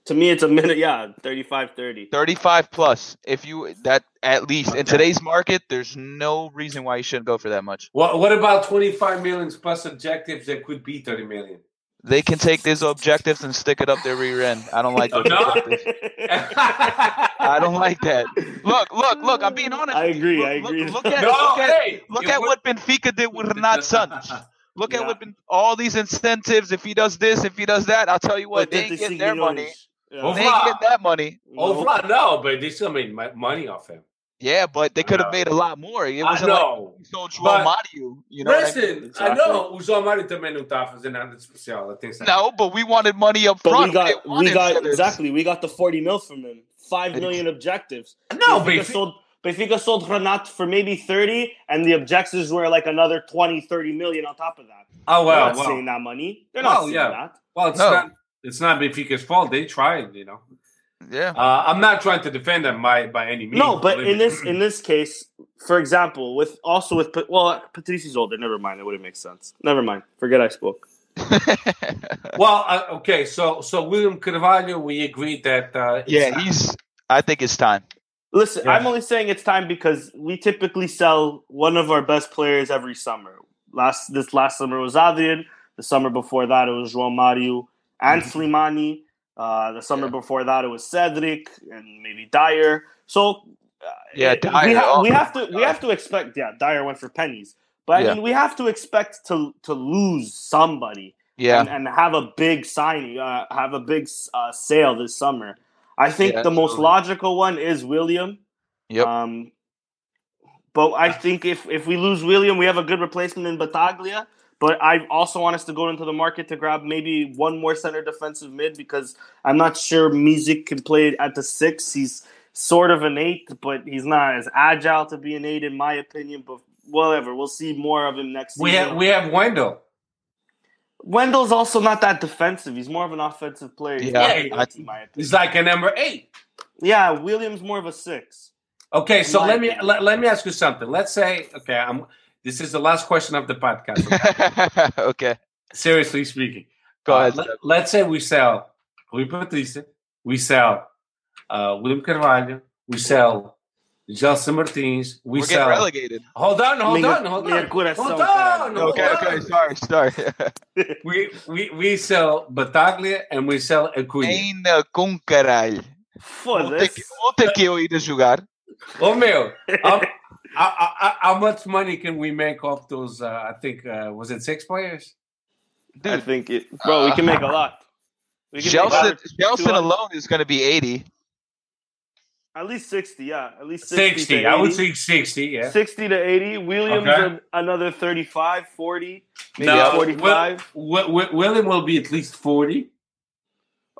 To me, it's a minute. Yeah, 35, 30. 35 plus. If you that at least in today's market, there's no reason why you shouldn't go for that much. What What about twenty five millions plus objectives that could be thirty million? They can take these objectives and stick it up their rear end. I don't like [LAUGHS] those No. objectives. I don't like that. Look, look, look. I'm being honest. I agree, Look, I agree. Look, at no, look at hey, look at what Benfica did with Renat Santos. [LAUGHS] Look at what ben, all these incentives. If he does this, if he does that, I'll tell you what, they ain't getting their money. Oh, They ain't getting that money. Oh, Vlad, no, but they still made mo- money off him. Yeah, but they could have made a lot more. It I wasn't like know. we sold João Mario. You know what I Listen, mean? I Exactly. know o João Mário também não está fazendo nada de especial. Atenção. No, but we wanted money up But front. we got we got exactly we got the 40 mil from him. Five million objectives. No, Benfica but sold Benfica sold Renat for maybe 30, and the objectives were like another 20, 30 million on top of that. oh They're well, not well, seeing that money. They're not Well, seeing yeah. that. well, it's No. not. It's not Benfica's fault. They tried, you know. Yeah. Uh, I'm not trying to defend them by by any means. No, but in this in this case, for example, with also with Pa- well, Patrici's older. Never mind. It wouldn't make sense. Never mind. Forget I spoke. [LAUGHS] well, uh, okay. So so William Carvalho, we agreed that. Uh, it's yeah, not- he's. I think it's time. Listen, Yeah. I'm only saying it's time because we typically sell one of our best players every summer. Last this last summer was Adrien. The summer before that it was João Mario and Mhm. Slimani. Uh, the summer Yeah. before that it was Cedric and maybe Dier. So uh, Yeah, it- Dier, we, ha- oh we have to we have to expect. Yeah, Dier went for pennies, but I Yeah. mean we have to expect to to lose somebody Yeah. and, and have a big signing, uh, have a big uh, sale this summer. I think Yeah, the most absolutely. logical one is William. Yep. Um, but I think if if we lose William, we have a good replacement in Battaglia. But I also want us to go into the market to grab maybe one more center defensive mid because I'm not sure Misic can play at the six. He's sort of an eight, but he's not as agile to be an eight in my opinion. But whatever, we'll see more of him next we season. have we have Wendell. Wendell's also not that defensive. He's more of an offensive player. He's Yeah, not I- eight, my opinion. He's like a number eight. Yeah, Williams more of a six. Okay, so let me let, let me ask you something. Let's say, okay, I'm. This is the last question of the podcast. okay. [LAUGHS] Seriously speaking, Go Uh, ahead. let, let's say we sell Rui Patrício, we sell uh, William Carvalho, we sell Gelson Martins. We We're sell. getting relegated. Hold on, hold Minha- on, hold on. Hold caralho. on. hold Okay, on. okay, sorry, sorry. [LAUGHS] We, we, we sell Battaglia and we sell Acuna. Ainda com caralho. Vou ter, que, Foda-se. vou ter que eu ir a jogar. Oh, meu. How, how, how- how much money can we make off those? Uh, I think, uh, was it six players? I think it, bro. We can make a lot. We can make Gelson, over Gelson 200 alone is going to be 80. At least sixty, yeah. At least sixty. 60. I would 80. say 60, yeah. 60 to 80. Williams Okay. an- another 35, 40, maybe No, 45. Wi- Wi- William will be at least 40.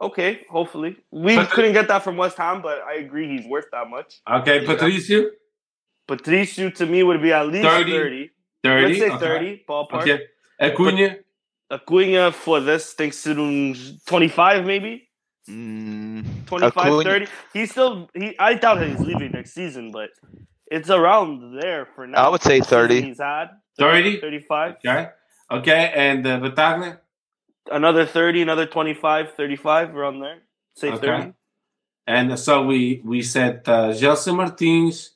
Okay, hopefully. We But- couldn't get that from West Ham, but I agree he's worth that much. Okay, Yeah. Patricio? Patricio to me would be at least 30. 30. 30. Let's say okay. 30, ballpark. Okay. Acuna? Acuna for this thinks to do 25 maybe. Mm, 25, Acuna- 30. He's still he I doubt he's leaving next season, but it's around there for now. I would say 30. He's had 30? 35. Okay. Okay, and uh, Battaglia? Another 30, another 25, 35 around there. Say Okay. 30. And so we, we said uh, Gelson Martins.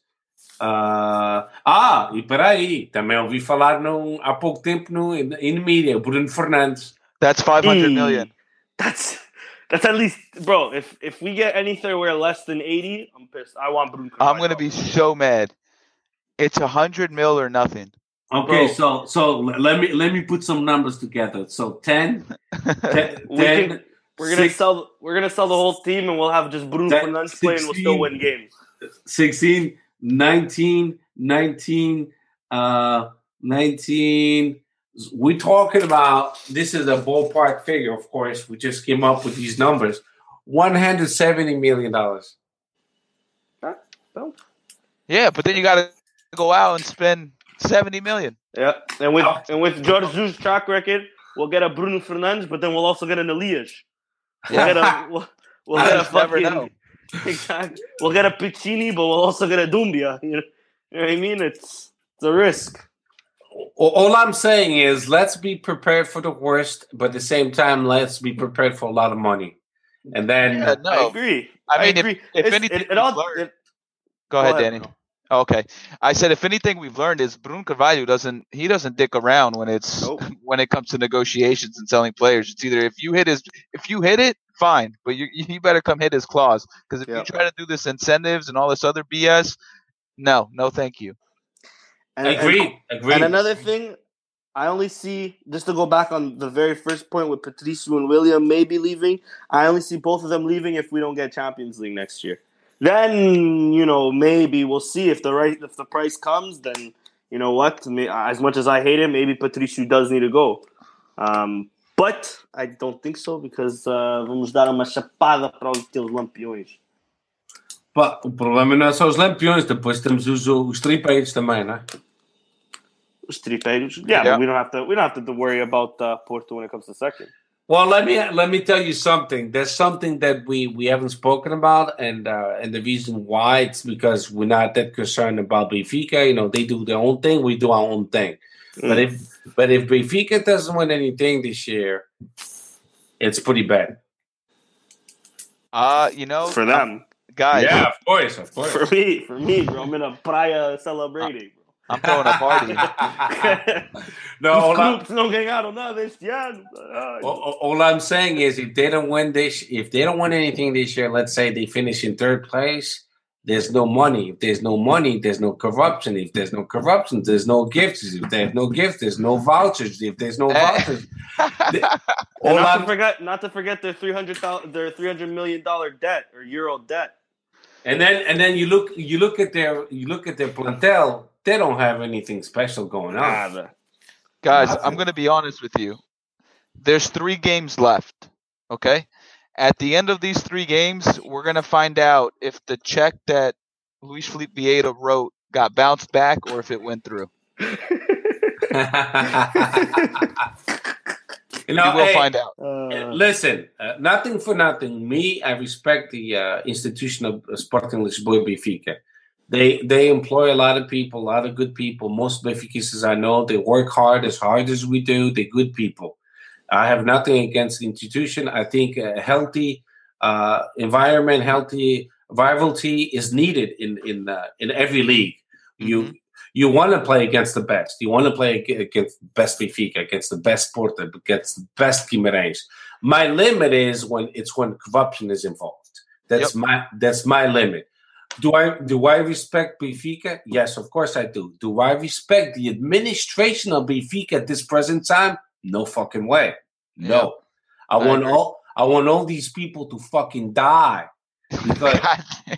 Uh, ah, e peraí, também ouvi falar num, há pouco tempo no, in, in media, Bruno Fernandes. That's 500 E- million. That's that's at least, bro. If if we get anywhere less than eighty, I'm pissed. I want Bruno. I'm going to be so mad. It's a 100 mil or nothing. Okay, Bro. so so let me let me put some numbers together. So 10, [LAUGHS] 10, We 10 can- We're gonna six- sell. We're gonna sell the whole team, and we'll have just Bruno That- Fernandes play, and we'll still win games. 16, 19, 19, uh, 19. We're talking about this is a ballpark figure, of course. We just came up with these numbers. $170 million. So, Yeah, but then you got to go out and spend 70 million. yeah, and with Oh. and with Jorge Jesus' track record, we'll get a Bruno Fernandes, but then we'll also get an Elias. We'll get a [LAUGHS] we'll, we'll get a just never fucking know. exactly. We'll get a Piccini, but we'll also get a Doumbia. You know, you know what I mean? It's it's a risk. All- All I'm saying is let's be prepared for the worst, but at the same time, let's be prepared for a lot of money. And then Yeah, I agree. I mean, if- agree. if It's- anything, it, it all, learned- it- Go ahead, ahead, Danny. bro. Okay. I said if anything we've learned is Bruno Carvalho doesn't he doesn't dick around when it's Nope. [LAUGHS] when it comes to negotiations and selling players. It's either if you hit his if you hit it, fine, but you you better come hit his claws because if Yeah. you try to do this incentives and all this other BS, no, no, thank you. and, and- agree, agree. And another thing, I only see just to go back on the very first point with Patricio and William maybe leaving. I only see both of them leaving if we don't get Champions League next year. Then you know maybe we'll see if the right if the price comes. Then you know what? May- As much as I hate him, maybe Patricio does need to go. Um, but I don't think so because uh, vamos dar uma chapada para os teus lampiões. Pá, o problema não é só os lampiões, depois temos os, os tripeiros também, não é? Os tripeiros. Yeah, Yeah. but we don't have to. We don't have to worry about uh, Porto when it comes to second. Well, let me let me tell you something. There's something that we we haven't spoken about, and uh, and the reason why it's because we're not that concerned about Benfica. You know, they do their own thing, we do our own thing. But if but if Benfica doesn't win anything this year, it's pretty bad. Uh, you know, For them. guys, Yeah, of course, of course. For me, for me, bro, I'm in a praia celebrating. I'm throwing a party. [LAUGHS] no, Os all, I, clubes não ganharam nada este ano. All, all I'm saying is, if they don't win this, if they don't win anything this year, let's say they finish in third place, there's no money. If there's no money, there's no corruption. If there's no corruption, there's no gifts. If there's no gifts, there's no vouchers. If there's no vouchers, [LAUGHS] And not I'm, to forget, not to forget their three hundred their three hundred million dollar debt or euro debt. and then and then you look you look at their you look at their plantel. They don't have anything special going on. Nada. Guys, Nothing. I'm going to be honest with you. There's three games left. Okay. At the end of these three games, we're going to find out if the check that Luís Filipe Vieira wrote got bounced back or if it went through. you know, we'll hey, find out. Uh, Listen, uh, nothing for nothing. Me, I respect the uh, institution of uh, Sporting Lisboa Benfica. They they employ a lot of people, a lot of good people. Most Benfiquistas I know, they work hard as hard as we do. They're good people. I have nothing against the institution. I think a healthy uh, environment, healthy rivalry is needed in in uh, in every league. You Mhm. you want to play against the best. You want to play against the best Benfica, against the best Porto, against the best Guimarães. My limit is when it's when corruption is involved. That's my that's my limit. Do I do I respect Benfica? Yes, of course I do. Do I respect the administration of Benfica at this present time? No fucking way. No. I, I want agree. all I want all these people to fucking die. Because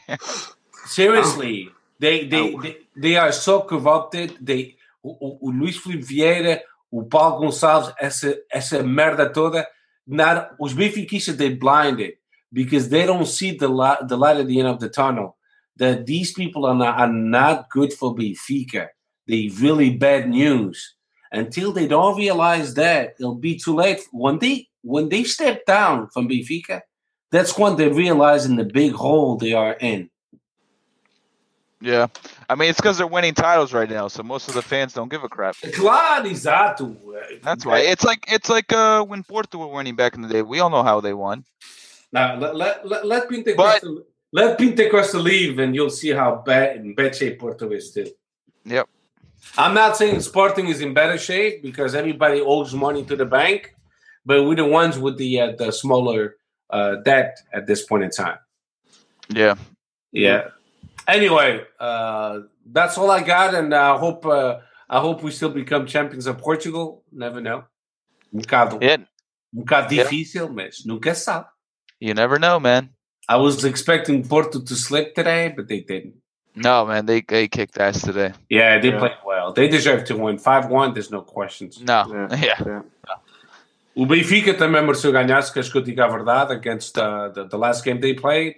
[LAUGHS] seriously, they they, they they are so corrupted. They o, o, Luís Filipe Vieira, o Paulo Gonçalves, essa essa merda toda. Not os benfiquistas they blinded because they don't see the light the light at the end of the tunnel. That these people are not, are not good for Benfica. They really bad news. Until they don't realize that, it'll be too late. When they when they step down from Benfica, that's when they realize in the big hole they are in. yeah. I mean, it's because they're winning titles right now, so most of the fans don't give a crap. Claro, exato. That's why. It's like it's like uh, when Porto were winning back in the day. We all know how they won. Now let let let, let Pinta But- Costa let Pinta Costa leave, and you'll see how bad in bad shape Porto is still. Yep. I'm not saying Sporting is in better shape because everybody owes money to the bank, but we're the ones with the uh, the smaller uh, debt at this point in time. Yeah. Yeah. Anyway, uh, that's all I got, and I hope uh, I hope we still become champions of Portugal. Never know. Um bocado, Yeah. um bocado difícil, mas nunca sabe. You never know, man. I was expecting Porto to slip today, but they didn't. No, man. They they kicked ass today. Yeah, they Yeah. played well. They deserve to win. 5-1, there's no questions. No. Yeah. [LAUGHS] Yeah. O Benfica também mereceu ganhar, se queres que eu diga a verdade, against uh, the, the last game they played.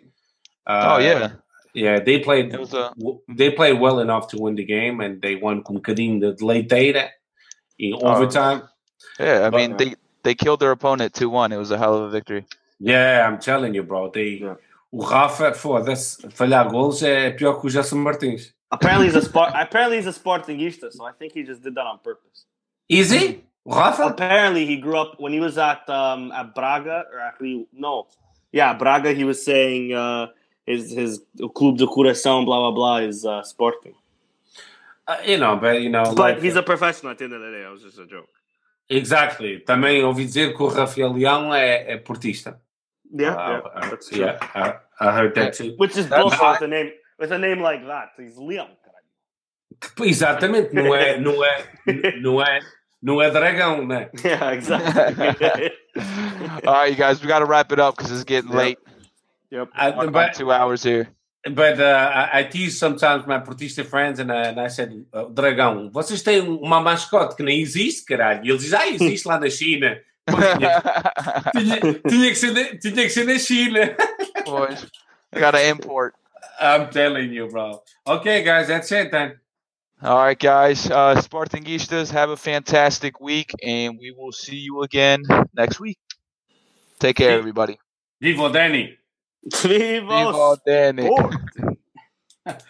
Uh, oh yeah. Yeah, they played It was a w- they played well enough to win the game, and they won com um bocadinho de leiteira in Oh. overtime. yeah. I But- mean, they they killed their opponent two one. It was a hell of a victory. Yeah, I'm telling you, bro. They, Yeah. O Rafa, foda-se, falhar gols é pior que o Gerson Martins. Apparently he's a sport. apparently he's a Sportingista, so I think he just did that on purpose. Easy? O Rafa? Apparently he grew up when he was at um at Braga or actually no, yeah Braga. He was saying uh, his his club de coração blah blah blah is uh, Sporting, Uh, you know, but you know. but like, he's a professional at the end of the day. It was just a joke. Exactly. Também ouvi dizer que o Rafael Leão é, é portista. Yeah, Uh, yeah, uh, that's true. yeah, I, I heard that too. Which is That's bullshit with a name with a name like that. He's Leon. Exatamente, não é, [LAUGHS] não é, não é, não é dragão, né? [LAUGHS] Yeah, exactly. [LAUGHS] All right, you guys, we got to wrap it up because it's getting Yeah. late. yep. I, About but two hours here. but uh, I, I tease sometimes my portista friends and, I- and I said, uh, dragão, vocês têm uma mascote que nem existe, caralho. E eles dizem, ah, existe lá na China. Pois, tinha, tinha, tinha que ser na, tinha que ser na China. [LAUGHS] Boys, I got to import. I'm telling you, bro. Okay, guys, that's it then. All right, guys. Uh, Spartangistas, have a fantastic week, and we will see you again next week. Take care, everybody. Vivo Danny. Vivos. Viva Danny. Sport. [LAUGHS]